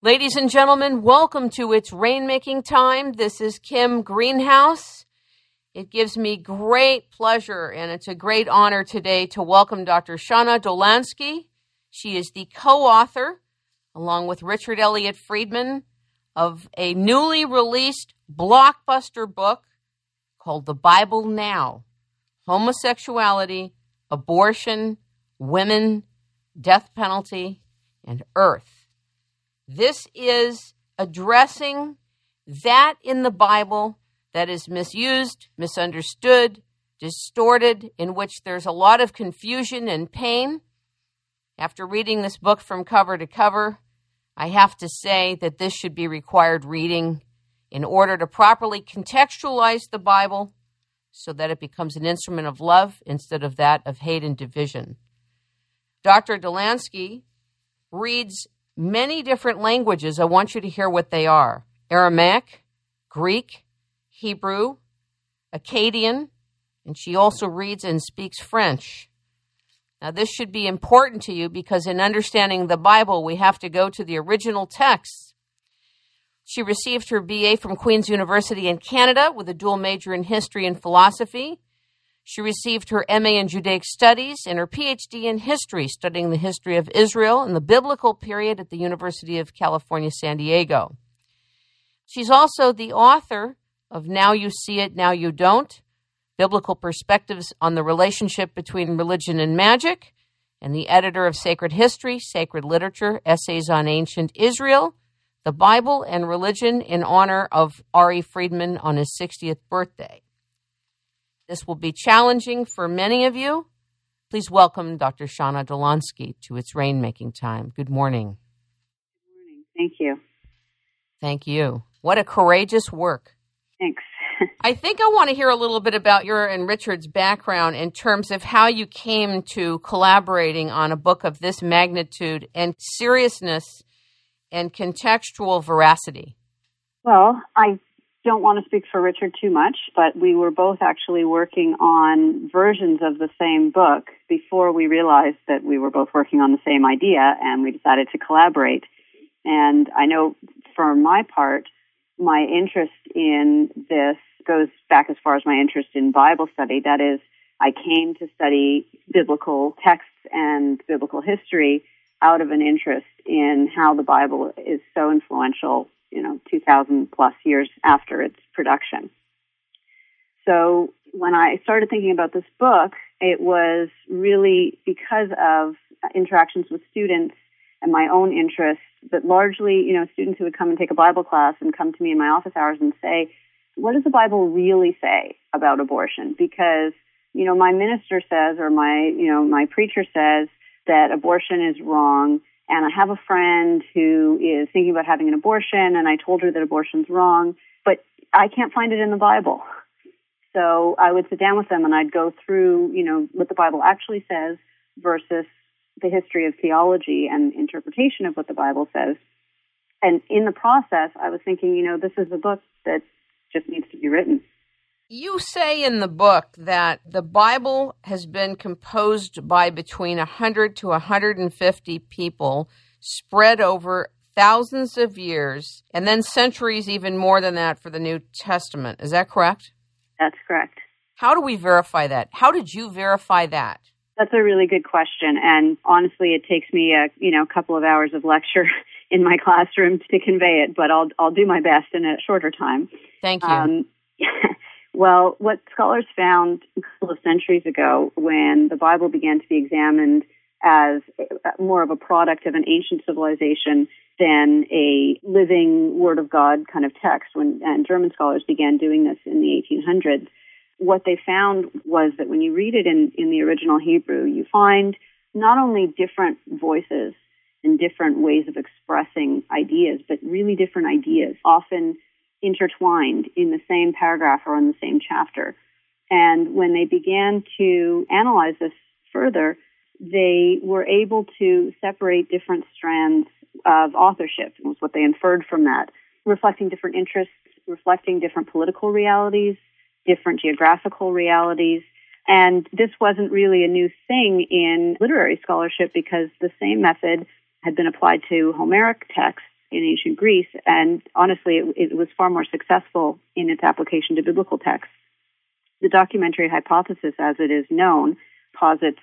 Ladies and gentlemen, welcome to It's Rainmaking Time. This is Kim Greenhouse. It gives me great pleasure and it's a great honor today to welcome Dr. Shawna Dolansky. She is the co author, along with Richard Elliott Friedman, of a newly released blockbuster book called The Bible Now Homosexuality, Abortion, Women, Death Penalty, and Earth. This is addressing that in the Bible that is misused, misunderstood, distorted, in which there's a lot of confusion and pain. After reading this book from cover to cover, I have to say that this should be required reading in order to properly contextualize the Bible so that it becomes an instrument of love instead of that of hate and division. Dr. Dolansky reads many different languages. I want you to hear what they are Aramaic, Greek, Hebrew, Akkadian, and she also reads and speaks French. Now, this should be important to you because in understanding the Bible, we have to go to the original texts. She received her BA from Queen's University in Canada with a dual major in history and philosophy. She received her MA in Judaic Studies and her PhD in history, studying the history of Israel and the biblical period at the University of California, San Diego. She's also the author of Now You See It, Now You Don't biblical perspectives on the relationship between religion and magic, and the editor of Sacred History, Sacred Literature, Essays on Ancient Israel, the Bible and Religion in honor of R.E. Friedman on his 60th birthday. This will be challenging for many of you. Please welcome Dr. Shawna Dolansky to its rainmaking time. Good morning. Good morning. Thank you. Thank you. What a courageous work. Thanks. I think I want to hear a little bit about your and Richard's background in terms of how you came to collaborating on a book of this magnitude and seriousness and contextual veracity. Well, I don't want to speak for Richard too much, but we were both actually working on versions of the same book before we realized that we were both working on the same idea and we decided to collaborate. And I know for my part, my interest in this goes back as far as my interest in Bible study. That is, I came to study biblical texts and biblical history out of an interest in how the Bible is so influential, you know, 2000 plus years after its production. So when I started thinking about this book, it was really because of interactions with students and my own interests that largely, you know, students who would come and take a Bible class and come to me in my office hours and say, what does the Bible really say about abortion? Because, you know, my minister says or my, you know, my preacher says that abortion is wrong. And I have a friend who is thinking about having an abortion and I told her that abortion's wrong, but I can't find it in the Bible. So I would sit down with them and I'd go through, you know, what the Bible actually says versus the history of theology and interpretation of what the Bible says. And in the process, I was thinking, you know, this is a book that just needs to be written. You say in the book that the Bible has been composed by between 100 to 150 people spread over thousands of years and then centuries even more than that for the New Testament. Is that correct? That's correct. How do we verify that? How did you verify that? That's a really good question and honestly it takes me a, you know, a couple of hours of lecture in my classroom to convey it, but I'll I'll do my best in a shorter time. Thank you. Um, well, what scholars found a couple of centuries ago, when the Bible began to be examined as more of a product of an ancient civilization than a living Word of God kind of text, when and German scholars began doing this in the 1800s, what they found was that when you read it in, in the original Hebrew, you find not only different voices and different ways of expressing ideas, but really different ideas, often intertwined in the same paragraph or in the same chapter. And when they began to analyze this further, they were able to separate different strands of authorship, was what they inferred from that, reflecting different interests, reflecting different political realities, different geographical realities. And this wasn't really a new thing in literary scholarship because the same method had been applied to Homeric texts in ancient Greece, and honestly, it, it was far more successful in its application to biblical texts. The documentary hypothesis, as it is known, posits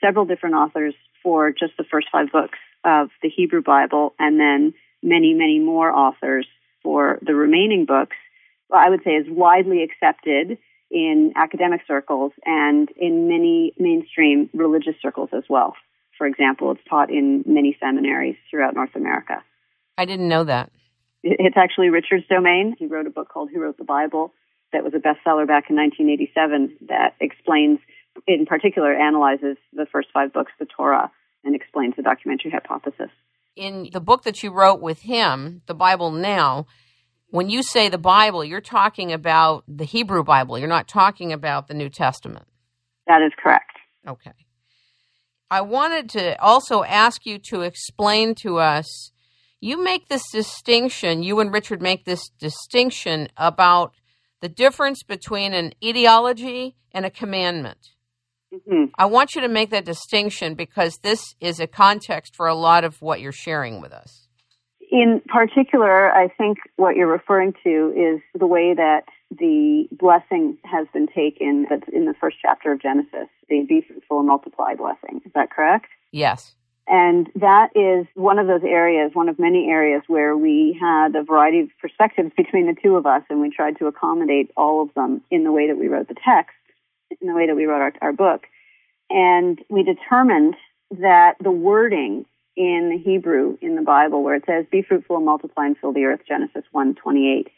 several different authors for just the first five books of the Hebrew Bible, and then many, many more authors for the remaining books. I would say is widely accepted in academic circles and in many mainstream religious circles as well. For example, it's taught in many seminaries throughout North America. I didn't know that. It's actually Richard's domain. He wrote a book called Who Wrote the Bible that was a bestseller back in 1987 that explains, in particular, analyzes the first five books the Torah and explains the documentary hypothesis. In the book that you wrote with him, The Bible Now, when you say the Bible, you're talking about the Hebrew Bible. You're not talking about the New Testament. That is correct. Okay. I wanted to also ask you to explain to us you make this distinction, you and Richard make this distinction about the difference between an ideology and a commandment. Mm-hmm. I want you to make that distinction because this is a context for a lot of what you're sharing with us. In particular, I think what you're referring to is the way that the blessing has been taken that's in the first chapter of Genesis, the be fruitful and multiply blessing. Is that correct? Yes. And that is one of those areas, one of many areas where we had a variety of perspectives between the two of us, and we tried to accommodate all of them in the way that we wrote the text, in the way that we wrote our, our book. And we determined that the wording in the Hebrew in the Bible, where it says, "Be fruitful and multiply and fill the earth," Genesis one twenty eight,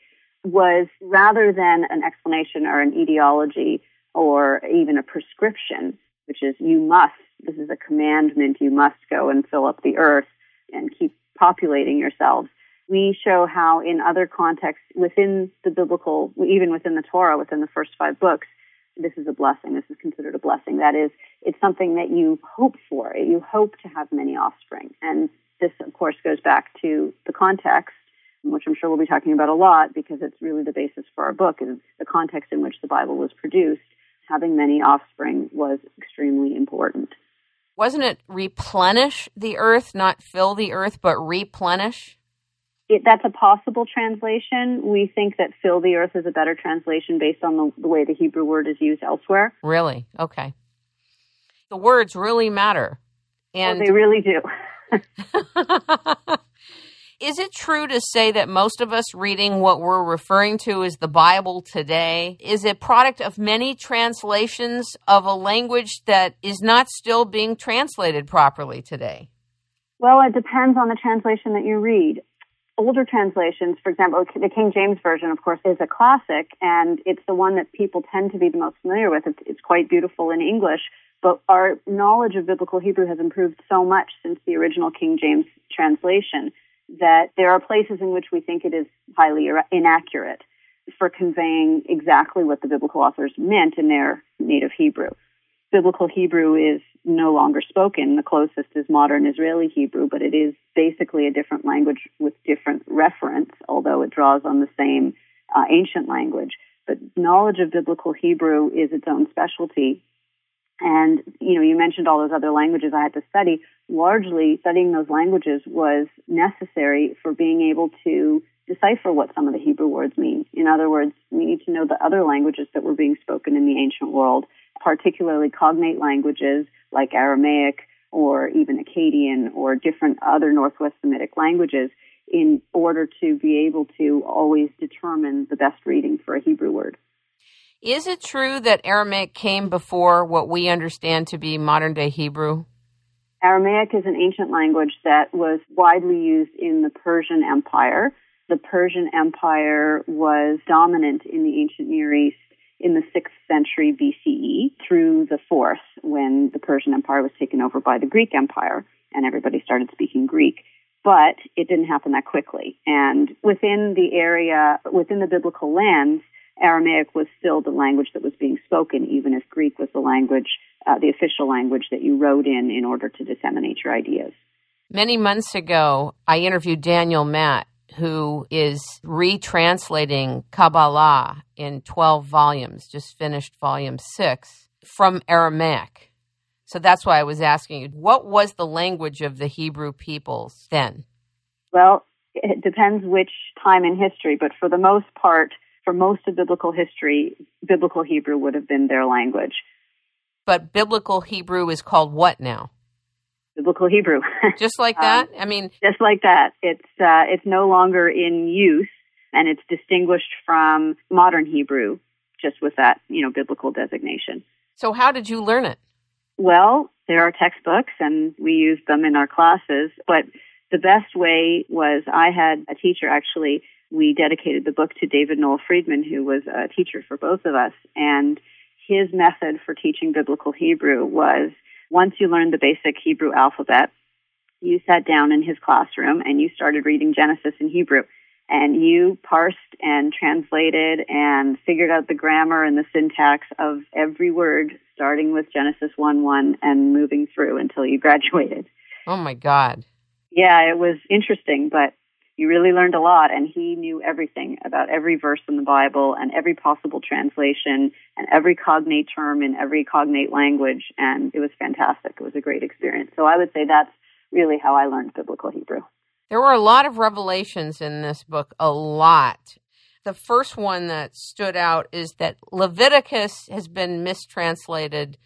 was rather than an explanation or an etiology or even a prescription, which is you must this is a commandment. You must go and fill up the earth and keep populating yourselves. We show how in other contexts within the biblical, even within the Torah, within the first five books, this is a blessing. This is considered a blessing. That is, it's something that you hope for. You hope to have many offspring. And this, of course, goes back to the context, which I'm sure we'll be talking about a lot because it's really the basis for our book, and the context in which the Bible was produced. Having many offspring was extremely important wasn't it replenish the earth, not fill the earth, but replenish? It, that's a possible translation. We think that fill the earth is a better translation based on the, the way the Hebrew word is used elsewhere. Really? Okay. The words really matter. And well, they really do. is it true to say that most of us reading what we're referring to as the Bible today is a product of many translations of a language that is not still being translated properly today? Well, it depends on the translation that you read. Older translations, for example, the King James Version, of course, is a classic, and it's the one that people tend to be the most familiar with. It's, it's quite beautiful in English, but our knowledge of biblical Hebrew has improved so much since the original King James translation that there are places in which we think it is highly inaccurate for conveying exactly what the biblical authors meant in their native Hebrew. Biblical Hebrew is no longer spoken. The closest is modern Israeli Hebrew, but it is basically a different language with different reference, although it draws on the same uh, ancient language. But knowledge of biblical Hebrew is its own specialty. And, you know, you mentioned all those other languages I had to study largely studying those languages was necessary for being able to decipher what some of the Hebrew words mean. In other words, we need to know the other languages that were being spoken in the ancient world, particularly cognate languages like Aramaic or even Akkadian or different other Northwest Semitic languages in order to be able to always determine the best reading for a Hebrew word. Is it true that Aramaic came before what we understand to be modern day Hebrew? Aramaic is an ancient language that was widely used in the Persian Empire. The Persian Empire was dominant in the ancient Near East in the 6th century BCE through the 4th when the Persian Empire was taken over by the Greek Empire and everybody started speaking Greek. But it didn't happen that quickly. And within the area, within the biblical lands, Aramaic was still the language that was being spoken, even if Greek was the language, uh, the official language that you wrote in in order to disseminate your ideas. Many months ago, I interviewed Daniel Matt, who is retranslating Kabbalah in 12 volumes, just finished volume six, from Aramaic. So that's why I was asking you, what was the language of the Hebrew peoples then? Well, It depends which time in history, but for the most part, for most of biblical history, biblical Hebrew would have been their language. But biblical Hebrew is called what now? Biblical Hebrew. Just like that? Um, I mean, just like that. It's uh, it's no longer in use, and it's distinguished from modern Hebrew, just with that you know biblical designation. So, how did you learn it? Well, there are textbooks, and we use them in our classes. But the best way was I had a teacher actually. We dedicated the book to David Noel Freedman, who was a teacher for both of us, and his method for teaching biblical Hebrew was once you learned the basic Hebrew alphabet, you sat down in his classroom and you started reading Genesis in Hebrew. And you parsed and translated and figured out the grammar and the syntax of every word, starting with Genesis 1 1 and moving through until you graduated. Oh my God. Yeah, it was interesting, but you really learned a lot and he knew everything about every verse in the Bible and every possible translation and every cognate term in every cognate language and it was fantastic. It was a great experience. So I would say that's really how I learned biblical Hebrew. There were a lot of revelations in this book, a lot. The first one that stood out is that Leviticus has been mistranslated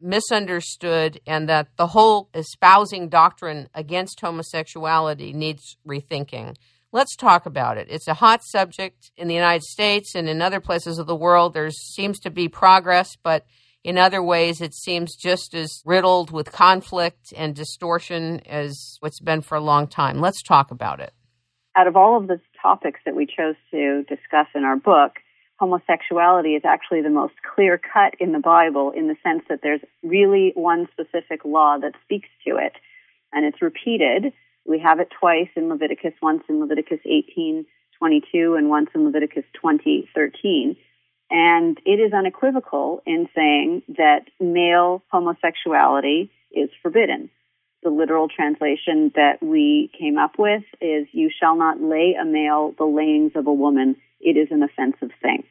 misunderstood and that the whole espousing doctrine against homosexuality needs rethinking. Let's talk about it. It's a hot subject in the United States and in other places of the world. There seems to be progress, but in other ways, it seems just as riddled with conflict and distortion as what's been for a long time. Let's talk about it. Out of all of the topics that we chose to discuss in our book, homosexuality is actually the most clear cut in the Bible in the sense that there's really one specific law that speaks to it. And it's repeated. We have it twice in Leviticus, once in Leviticus 18, 22, and once in Leviticus 20, 13. And it is unequivocal in saying that male homosexuality is forbidden. The literal translation that we came up with is, You shall not lay a male the layings of a woman it is an offensive thing.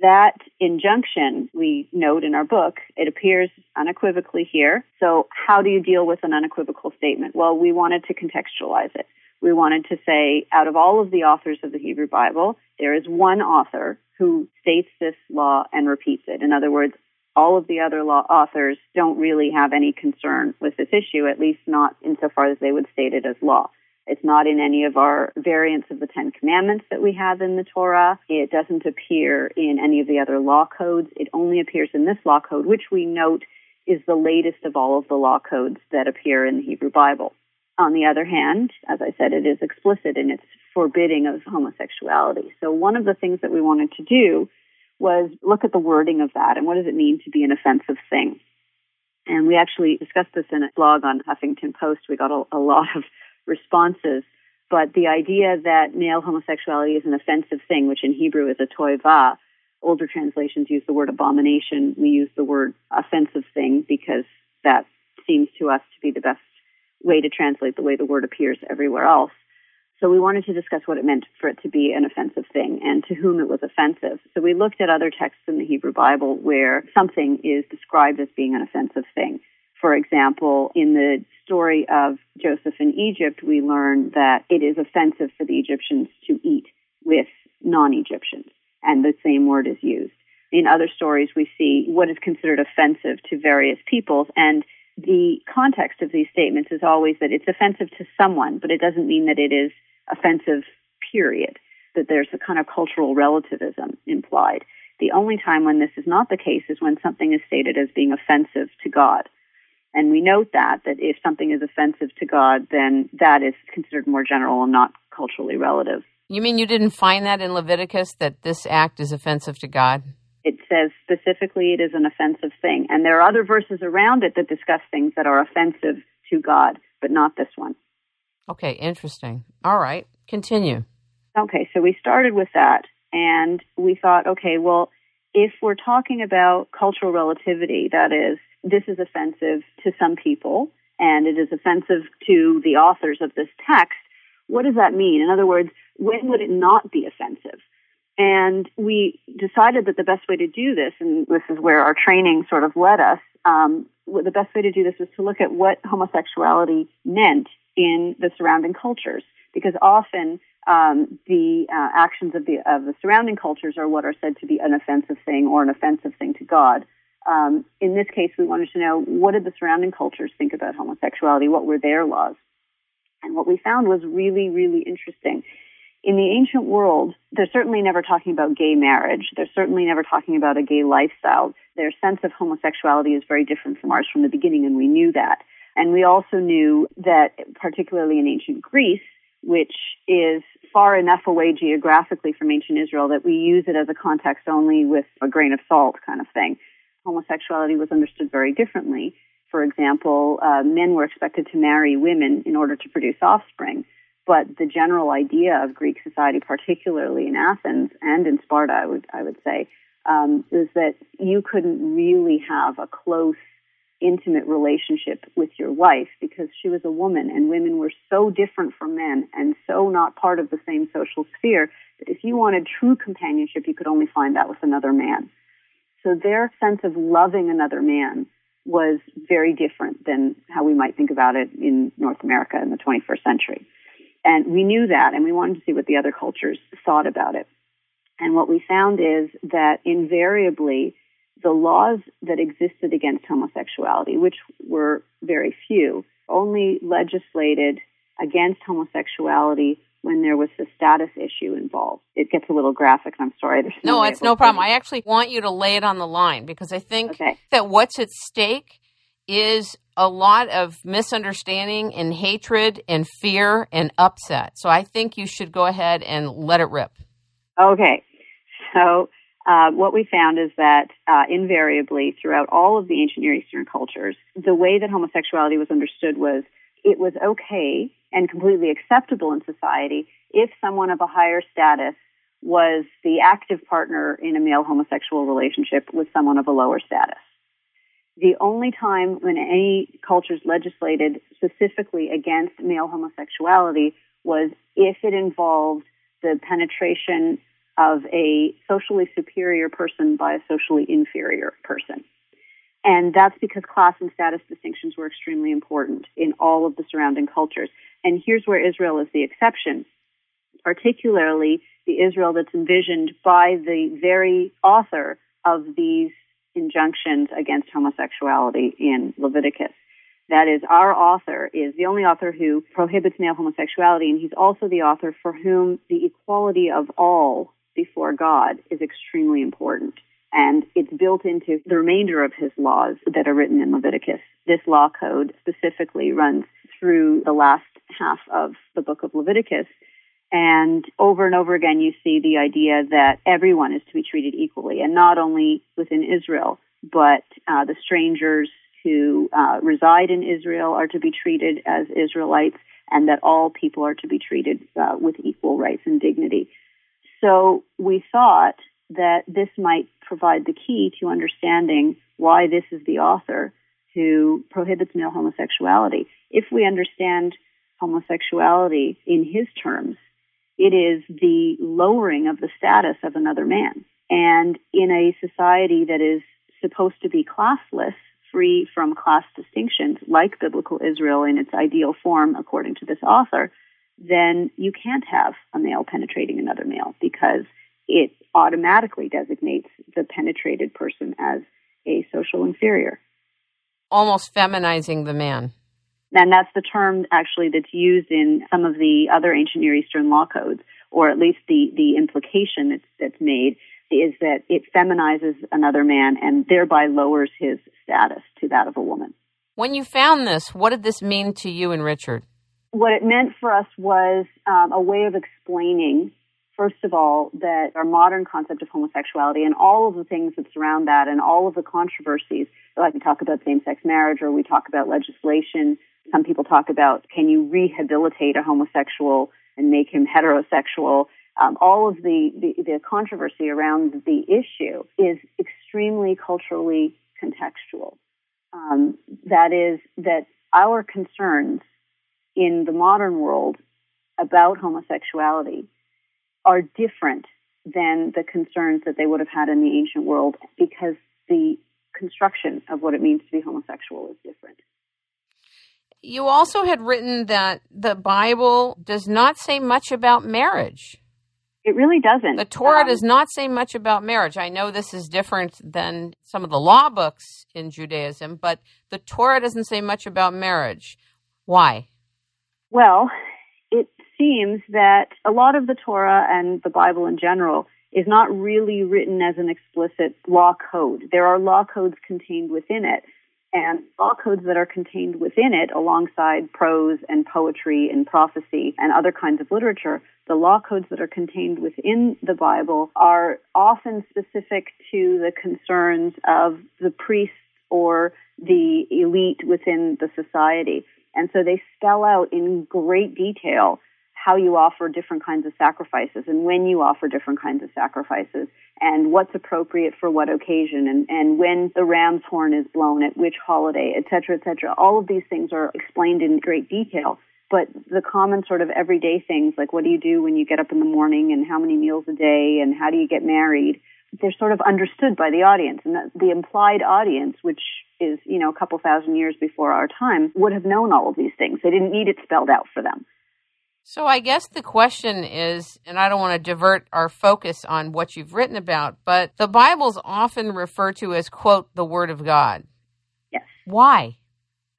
That injunction we note in our book, it appears unequivocally here. So how do you deal with an unequivocal statement? Well, we wanted to contextualize it. We wanted to say, out of all of the authors of the Hebrew Bible, there is one author who states this law and repeats it. In other words, all of the other law authors don't really have any concern with this issue, at least not insofar as they would state it as law. It's not in any of our variants of the Ten Commandments that we have in the Torah. It doesn't appear in any of the other law codes. It only appears in this law code, which we note is the latest of all of the law codes that appear in the Hebrew Bible. On the other hand, as I said, it is explicit in its forbidding of homosexuality. So one of the things that we wanted to do was look at the wording of that and what does it mean to be an offensive thing. And we actually discussed this in a blog on Huffington Post. We got a, a lot of responses. But the idea that male homosexuality is an offensive thing, which in Hebrew is a toiva, older translations use the word abomination. We use the word offensive thing because that seems to us to be the best way to translate the way the word appears everywhere else. So we wanted to discuss what it meant for it to be an offensive thing and to whom it was offensive. So we looked at other texts in the Hebrew Bible where something is described as being an offensive thing. For example, in the story of Joseph in Egypt, we learn that it is offensive for the Egyptians to eat with non Egyptians, and the same word is used. In other stories, we see what is considered offensive to various peoples, and the context of these statements is always that it's offensive to someone, but it doesn't mean that it is offensive, period. That there's a kind of cultural relativism implied. The only time when this is not the case is when something is stated as being offensive to God. And we note that, that if something is offensive to God, then that is considered more general and not culturally relative. You mean you didn't find that in Leviticus that this act is offensive to God? It says specifically it is an offensive thing. And there are other verses around it that discuss things that are offensive to God, but not this one. Okay, interesting. All right, continue. Okay, so we started with that and we thought, okay, well, if we're talking about cultural relativity, that is, this is offensive to some people and it is offensive to the authors of this text, what does that mean? In other words, when would it not be offensive? And we decided that the best way to do this, and this is where our training sort of led us, um, the best way to do this was to look at what homosexuality meant in the surrounding cultures. because often um, the uh, actions of the of the surrounding cultures are what are said to be an offensive thing or an offensive thing to God. Um, in this case, we wanted to know what did the surrounding cultures think about homosexuality? What were their laws? And what we found was really, really interesting. In the ancient world, they're certainly never talking about gay marriage. They're certainly never talking about a gay lifestyle. Their sense of homosexuality is very different from ours from the beginning, and we knew that. And we also knew that, particularly in ancient Greece, which is far enough away geographically from ancient Israel that we use it as a context only with a grain of salt kind of thing. Homosexuality was understood very differently. For example, uh, men were expected to marry women in order to produce offspring. But the general idea of Greek society, particularly in Athens and in Sparta, I would, I would say, um, is that you couldn't really have a close intimate relationship with your wife because she was a woman and women were so different from men and so not part of the same social sphere that if you wanted true companionship, you could only find that with another man. So their sense of loving another man was very different than how we might think about it in North America in the 21st century. And we knew that and we wanted to see what the other cultures thought about it. And what we found is that invariably the laws that existed against homosexuality, which were very few, only legislated against homosexuality when there was the status issue involved. It gets a little graphic, I'm sorry. no, no it's no problem. I actually want you to lay it on the line because I think okay. that what's at stake is a lot of misunderstanding and hatred and fear and upset. So I think you should go ahead and let it rip. Okay. So uh, what we found is that uh, invariably throughout all of the ancient Near Eastern cultures, the way that homosexuality was understood was it was okay and completely acceptable in society if someone of a higher status was the active partner in a male homosexual relationship with someone of a lower status. The only time when any cultures legislated specifically against male homosexuality was if it involved the penetration of a socially superior person by a socially inferior person. And that's because class and status distinctions were extremely important in all of the surrounding cultures. And here's where Israel is the exception, particularly the Israel that's envisioned by the very author of these injunctions against homosexuality in Leviticus. That is, our author is the only author who prohibits male homosexuality, and he's also the author for whom the equality of all before God is extremely important. And it's built into the remainder of his laws that are written in Leviticus. This law code specifically runs through the last half of the book of Leviticus. And over and over again, you see the idea that everyone is to be treated equally, and not only within Israel, but uh, the strangers who uh, reside in Israel are to be treated as Israelites, and that all people are to be treated uh, with equal rights and dignity. So we thought that this might provide the key to understanding why this is the author who prohibits male homosexuality. If we understand homosexuality in his terms, it is the lowering of the status of another man. And in a society that is supposed to be classless, free from class distinctions, like biblical Israel in its ideal form, according to this author, then you can't have a male penetrating another male because it automatically designates the penetrated person as a social inferior. Almost feminizing the man. And that's the term actually that's used in some of the other ancient Near Eastern law codes, or at least the, the implication that's, that's made is that it feminizes another man and thereby lowers his status to that of a woman. When you found this, what did this mean to you and Richard? what it meant for us was um, a way of explaining, first of all, that our modern concept of homosexuality and all of the things that surround that and all of the controversies, like we talk about same sex marriage or we talk about legislation. Some people talk about can you rehabilitate a homosexual and make him heterosexual? Um, all of the, the, the controversy around the issue is extremely culturally contextual. Um, that is, that our concerns in the modern world about homosexuality are different than the concerns that they would have had in the ancient world because the construction of what it means to be homosexual is different. you also had written that the Bible does not say much about marriage. It really doesn't. The Torah um, does not say much about marriage. I know this is different than some of the law books in Judaism, but the Torah doesn't say much about marriage. Why? Well, seems that a lot of the Torah and the Bible in general is not really written as an explicit law code. There are law codes contained within it, and law codes that are contained within it, alongside prose and poetry and prophecy and other kinds of literature, the law codes that are contained within the Bible are often specific to the concerns of the priests or the elite within the society. And so they spell out in great detail how you offer different kinds of sacrifices and when you offer different kinds of sacrifices and what's appropriate for what occasion and, and when the ram's horn is blown at which holiday, et cetera, et cetera. All of these things are explained in great detail. But the common sort of everyday things like what do you do when you get up in the morning and how many meals a day and how do you get married, they're sort of understood by the audience. And the, the implied audience, which is, you know, a couple thousand years before our time, would have known all of these things. They didn't need it spelled out for them. So I guess the question is, and I don't want to divert our focus on what you've written about, but the Bible's often referred to as, quote, the Word of God. Yes. Why?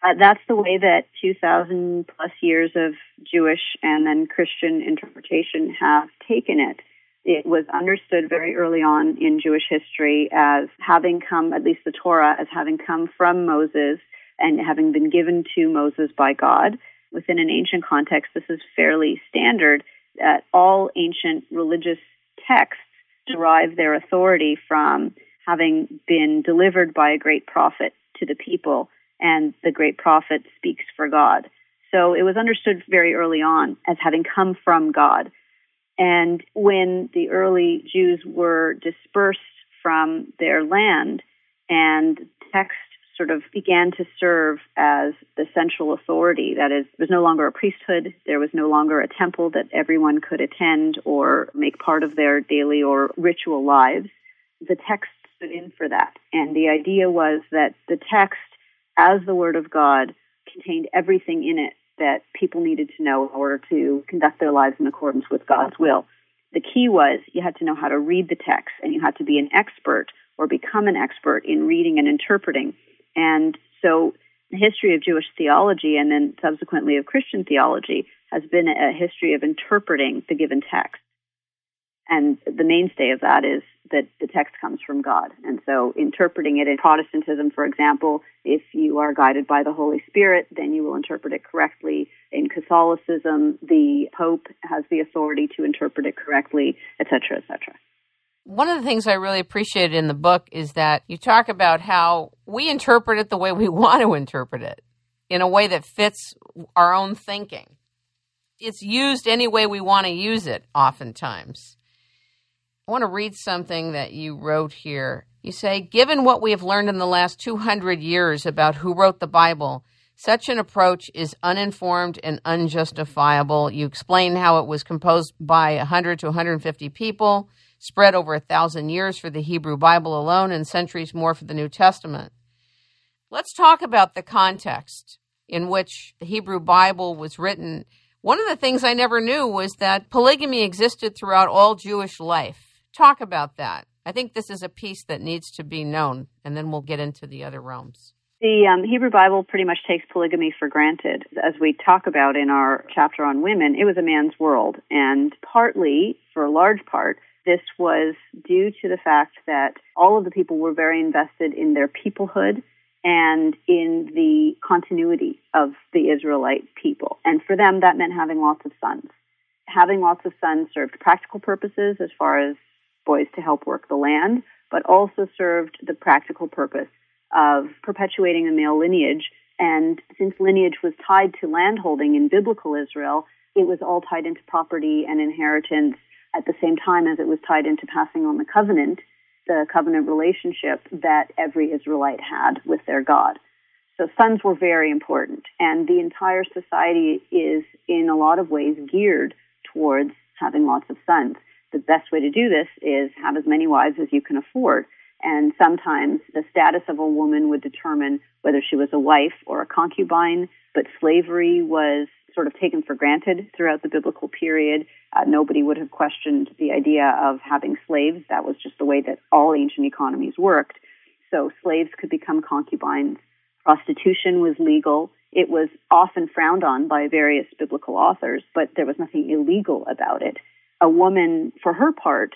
Uh, that's the way that 2,000 plus years of Jewish and then Christian interpretation have taken it. It was understood very early on in Jewish history as having come, at least the Torah, as having come from Moses and having been given to Moses by God within an ancient context, this is fairly standard that all ancient religious texts derive their authority from having been delivered by a great prophet to the people, and the great prophet speaks for God. So it was understood very early on as having come from God. And when the early Jews were dispersed from their land and texts sort of began to serve as the central authority. That is, there was no longer a priesthood, there was no longer a temple that everyone could attend or make part of their daily or ritual lives. The text stood in for that. And the idea was that the text, as the Word of God, contained everything in it that people needed to know in order to conduct their lives in accordance with God's will. The key was you had to know how to read the text and you had to be an expert or become an expert in reading and interpreting and so the history of Jewish theology and then subsequently of Christian theology has been a history of interpreting the given text. And the mainstay of that is that the text comes from God. And so interpreting it in Protestantism, for example, if you are guided by the Holy Spirit, then you will interpret it correctly. In Catholicism, the Pope has the authority to interpret it correctly, etc., etc. One of the things I really appreciated in the book is that you talk about how we interpret it the way we want to interpret it, in a way that fits our own thinking. It's used any way we want to use it, oftentimes. I want to read something that you wrote here. You say, given what we have learned in the last 200 years about who wrote the Bible, such an approach is uninformed and unjustifiable. You explain how it was composed by 100 to 150 people spread over a thousand years for the Hebrew Bible alone and centuries more for the New Testament. Let's talk about the context in which the Hebrew Bible was written. One of the things I never knew was that polygamy existed throughout all Jewish life. Talk about that. I think this is a piece that needs to be known, and then we'll get into the other realms. The um, Hebrew Bible pretty much takes polygamy for granted. As we talk about in our chapter on women, it was a man's world, and partly, for a large part, this was due to the fact that all of the people were very invested in their peoplehood and in the continuity of the Israelite people. And for them, that meant having lots of sons. Having lots of sons served practical purposes as far as boys to help work the land, but also served the practical purpose of perpetuating a male lineage. And since lineage was tied to landholding in biblical Israel, it was all tied into property and inheritance at the same time as it was tied into passing on the covenant, the covenant relationship that every Israelite had with their God. So sons were very important, and the entire society is in a lot of ways geared towards having lots of sons. The best way to do this is have as many wives as you can afford. And sometimes the status of a woman would determine whether she was a wife or a concubine, but slavery was sort of taken for granted throughout the biblical period. Uh, nobody would have questioned the idea of having slaves. That was just the way that all ancient economies worked. So slaves could become concubines. Prostitution was legal. It was often frowned on by various biblical authors, but there was nothing illegal about it. A woman, for her part,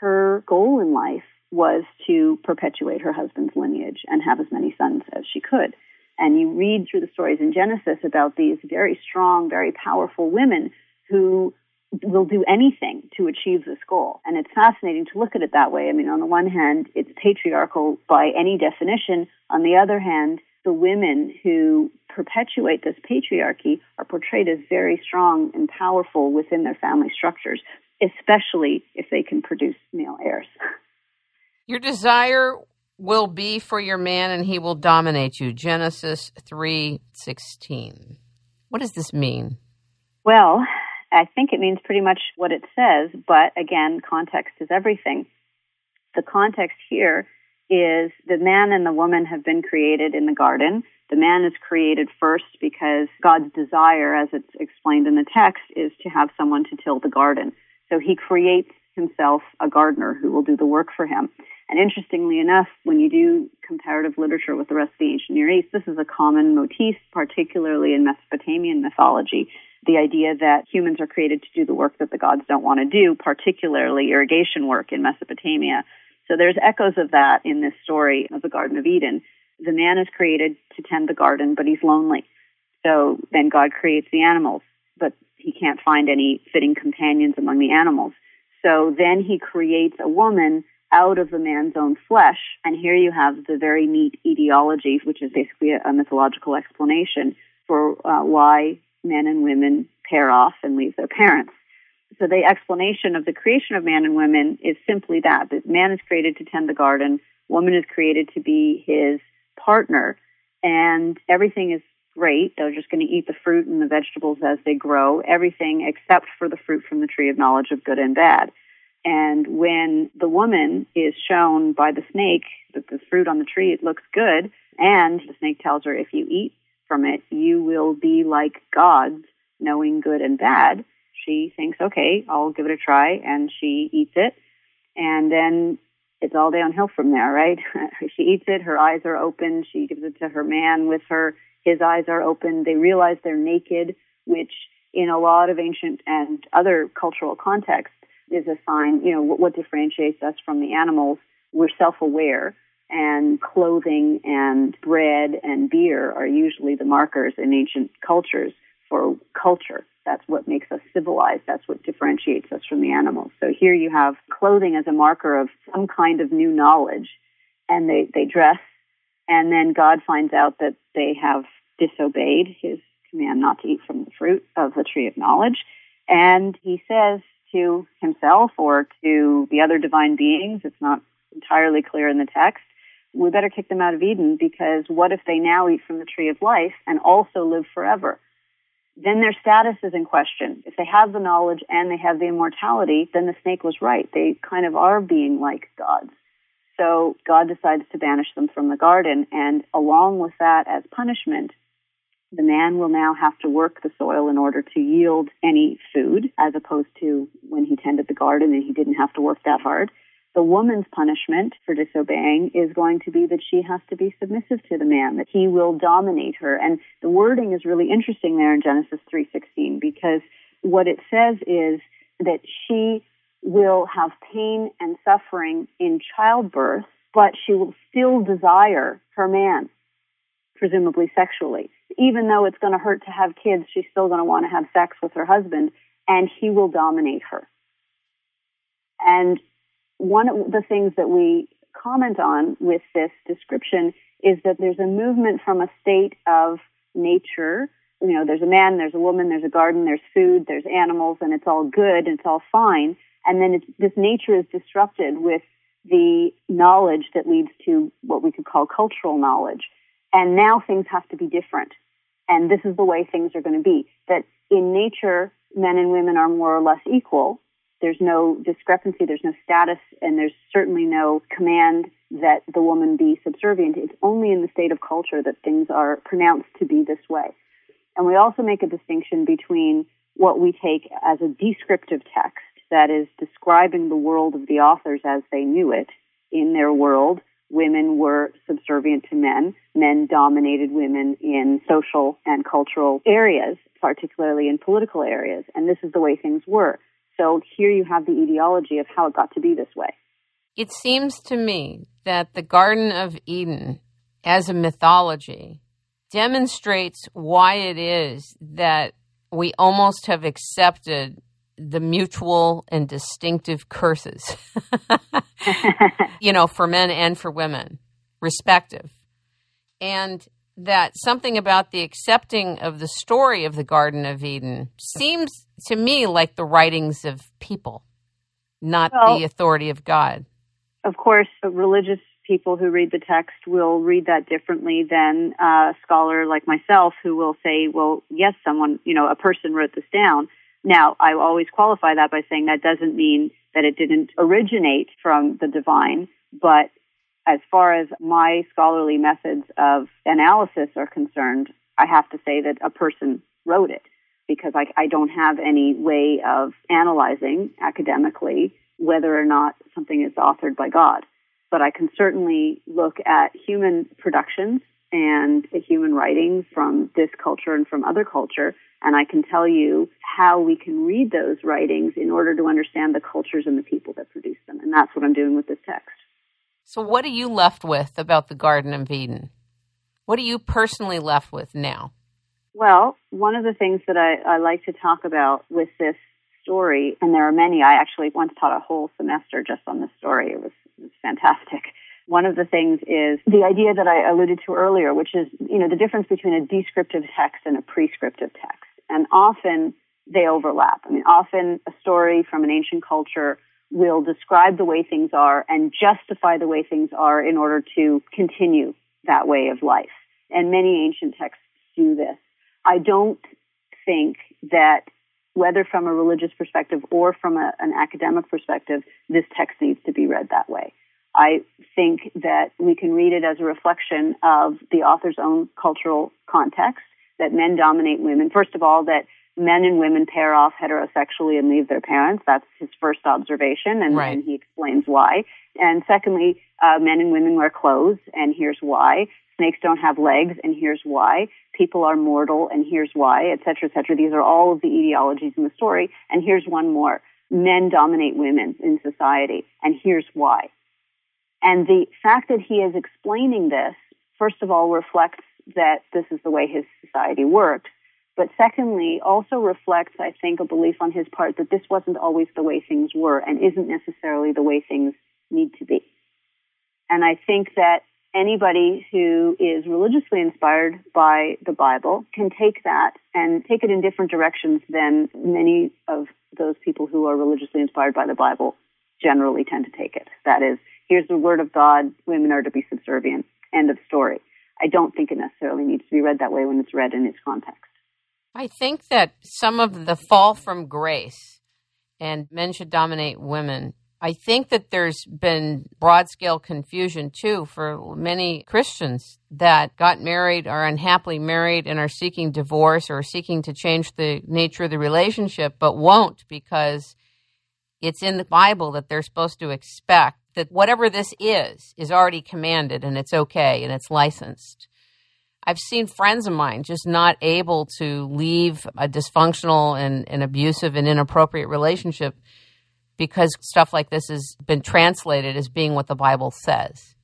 her goal in life was to perpetuate her husband's lineage and have as many sons as she could. And you read through the stories in Genesis about these very strong, very powerful women who will do anything to achieve this goal. And it's fascinating to look at it that way. I mean, on the one hand, it's patriarchal by any definition. On the other hand, the women who perpetuate this patriarchy are portrayed as very strong and powerful within their family structures, especially if they can produce male heirs. Your desire will be for your man and he will dominate you. Genesis 3:16. What does this mean? Well, I think it means pretty much what it says, but again, context is everything. The context here is the man and the woman have been created in the garden. The man is created first because God's desire, as it's explained in the text, is to have someone to till the garden. So he creates himself a gardener who will do the work for him. And interestingly enough, when you do comparative literature with the rest of the ancient Near East, this is a common motif, particularly in Mesopotamian mythology. The idea that humans are created to do the work that the gods don't want to do, particularly irrigation work in Mesopotamia. So there's echoes of that in this story of the Garden of Eden. The man is created to tend the garden, but he's lonely. So then God creates the animals, but he can't find any fitting companions among the animals. So then he creates a woman out of the man's own flesh. And here you have the very neat etiology, which is basically a, a mythological explanation for uh, why men and women pair off and leave their parents. So the explanation of the creation of man and women is simply that, that man is created to tend the garden, woman is created to be his partner, and everything is great. They're just going to eat the fruit and the vegetables as they grow, everything except for the fruit from the tree of knowledge of good and bad. And when the woman is shown by the snake that the fruit on the tree it looks good, and the snake tells her if you eat from it, you will be like gods, knowing good and bad. She thinks, okay, I'll give it a try, and she eats it, and then it's all downhill from there, right? she eats it, her eyes are open, she gives it to her man with her, his eyes are open, they realize they're naked, which in a lot of ancient and other cultural contexts is a sign, you know, what, what differentiates us from the animals. We're self-aware and clothing and bread and beer are usually the markers in ancient cultures for culture. That's what makes us civilized. That's what differentiates us from the animals. So here you have clothing as a marker of some kind of new knowledge and they, they dress and then God finds out that they have disobeyed his command not to eat from the fruit of the tree of knowledge. And he says, to himself or to the other divine beings. It's not entirely clear in the text. We better kick them out of Eden because what if they now eat from the tree of life and also live forever? Then their status is in question. If they have the knowledge and they have the immortality, then the snake was right. They kind of are being like gods. So God decides to banish them from the garden, and along with that, as punishment, the man will now have to work the soil in order to yield any food, as opposed to when he tended the garden and he didn't have to work that hard. The woman's punishment for disobeying is going to be that she has to be submissive to the man, that he will dominate her. And the wording is really interesting there in Genesis 3:16 because what it says is that she will have pain and suffering in childbirth, but she will still desire her man, presumably sexually even though it's going to hurt to have kids, she's still going to want to have sex with her husband, and he will dominate her. And one of the things that we comment on with this description is that there's a movement from a state of nature. You know, there's a man, there's a woman, there's a garden, there's food, there's animals, and it's all good, and it's all fine. And then this nature is disrupted with the knowledge that leads to what we could call cultural knowledge. And now things have to be different. And this is the way things are going to be. That in nature, men and women are more or less equal. there's no discrepancy, there's no status, and there's certainly no command that the woman be subservient. It's only in the state of culture that things are pronounced to be this way. And we also make a distinction between what we take as a descriptive text, that is describing the world of the authors as they knew it in their world. Women were subservient to men. Men dominated women in social and cultural areas, particularly in political areas. And this is the way things were. So here you have the etiology of how it got to be this way. It seems to me that the Garden of Eden, as a mythology, demonstrates why it is that we almost have accepted the mutual and distinctive curses, you know, for men and for women, respective. And that something about the accepting of the story of the Garden of Eden seems to me like the writings of people, not well, the authority of God. Of course, religious people who read the text will read that differently than a scholar like myself who will say, well, yes, someone, you know, a person wrote this down. Now, I always qualify that by saying that doesn't mean that it didn't originate from the divine, but as far as my scholarly methods of analysis are concerned, I have to say that a person wrote it because I, I don't have any way of analyzing academically whether or not something is authored by God. But I can certainly look at human productions and human writings from this culture and from other culture, and I can tell you how we can read those writings in order to understand the cultures and the people that produce them. And that's what I'm doing with this text. So, what are you left with about the Garden of Eden? What are you personally left with now? Well, one of the things that I, I like to talk about with this story, and there are many, I actually once taught a whole semester just on this story. It was it's fantastic. One of the things is the idea that I alluded to earlier, which is, you know, the difference between a descriptive text and a prescriptive text. And often they overlap. I mean, often a story from an ancient culture will describe the way things are and justify the way things are in order to continue that way of life. And many ancient texts do this. I don't think that whether from a religious perspective or from a, an academic perspective, this text needs to be read that way. I think that we can read it as a reflection of the author's own cultural context, that men dominate women. First of all, that men and women pair off heterosexually and leave their parents. That's his first observation, and, right. and he explains why. And secondly, uh, men and women wear clothes, and here's why. Snakes don't have legs, and here's why. People are mortal, and here's why, et cetera, et cetera. These are all of the etiologies in the story. And here's one more. Men dominate women in society, and here's why. And the fact that he is explaining this, first of all, reflects that this is the way his society works. But secondly, also reflects, I think, a belief on his part that this wasn't always the way things were and isn't necessarily the way things need to be. And I think that anybody who is religiously inspired by the Bible can take that and take it in different directions than many of those people who are religiously inspired by the Bible generally tend to take it. That is, here's the word of God, women are to be subservient. End of story. I don't think it necessarily needs to be read that way when it's read in its context. I think that some of the fall from grace and men should dominate women I think that there's been broad scale confusion too for many Christians that got married, are unhappily married, and are seeking divorce or seeking to change the nature of the relationship, but won't because it's in the Bible that they're supposed to expect that whatever this is, is already commanded and it's okay and it's licensed. I've seen friends of mine just not able to leave a dysfunctional and, and abusive and inappropriate relationship because stuff like this has been translated as being what the Bible says.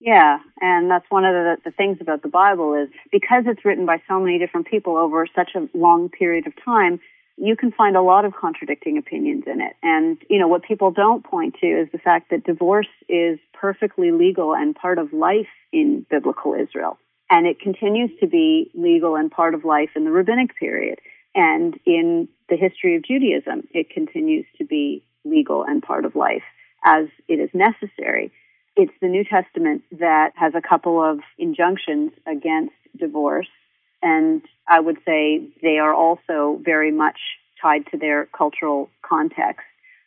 Yeah, and that's one of the, the things about the Bible is because it's written by so many different people over such a long period of time, you can find a lot of contradicting opinions in it. And, you know, what people don't point to is the fact that divorce is perfectly legal and part of life in biblical Israel. And it continues to be legal and part of life in the rabbinic period. And in the history of Judaism, it continues to be legal and part of life as it is necessary. It's the New Testament that has a couple of injunctions against divorce, and I would say they are also very much tied to their cultural context.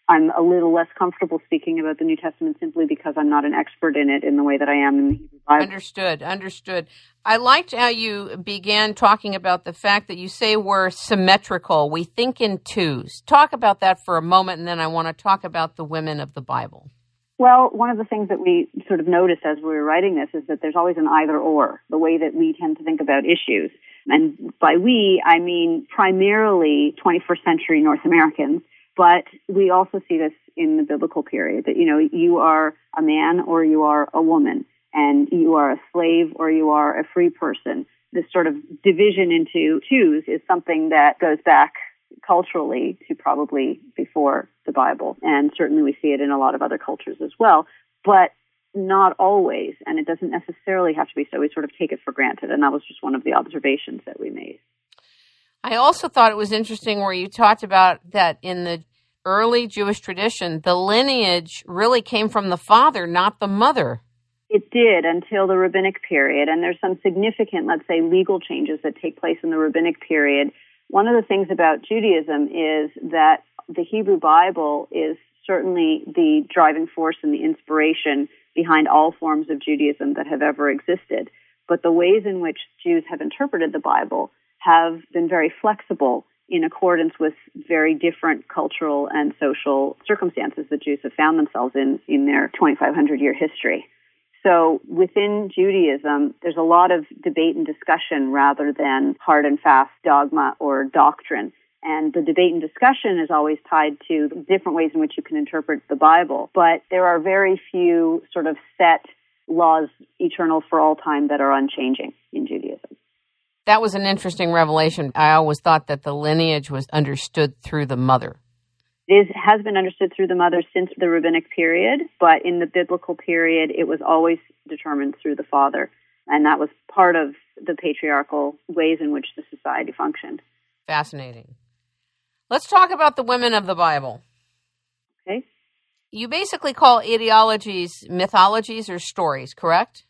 I'm a little less comfortable speaking about the New Testament simply because I'm not an expert in it in the way that I am in the Hebrew Bible. Understood, understood. I liked how you began talking about the fact that you say we're symmetrical. We think in twos. Talk about that for a moment, and then I want to talk about the women of the Bible. Well, one of the things that we sort of noticed as we were writing this is that there's always an either or, the way that we tend to think about issues. And by we, I mean primarily 21st century North Americans but we also see this in the biblical period that, you know, you are a man or you are a woman and you are a slave or you are a free person. This sort of division into twos is something that goes back culturally to probably before the Bible. And certainly we see it in a lot of other cultures as well, but not always. And it doesn't necessarily have to be so. We sort of take it for granted. And that was just one of the observations that we made. I also thought it was interesting where you talked about that in the early Jewish tradition, the lineage really came from the father, not the mother. It did until the rabbinic period, and there's some significant, let's say, legal changes that take place in the rabbinic period. One of the things about Judaism is that the Hebrew Bible is certainly the driving force and the inspiration behind all forms of Judaism that have ever existed. But the ways in which Jews have interpreted the Bible have been very flexible in accordance with very different cultural and social circumstances that Jews have found themselves in in their 2,500 year history. So within Judaism, there's a lot of debate and discussion rather than hard and fast dogma or doctrine. And the debate and discussion is always tied to different ways in which you can interpret the Bible. But there are very few sort of set laws eternal for all time that are unchanging in Judaism. That was an interesting revelation. I always thought that the lineage was understood through the mother. It is, has been understood through the mother since the rabbinic period, but in the biblical period, it was always determined through the father. And that was part of the patriarchal ways in which the society functioned. Fascinating. Let's talk about the women of the Bible. Okay. You basically call ideologies mythologies or stories, correct?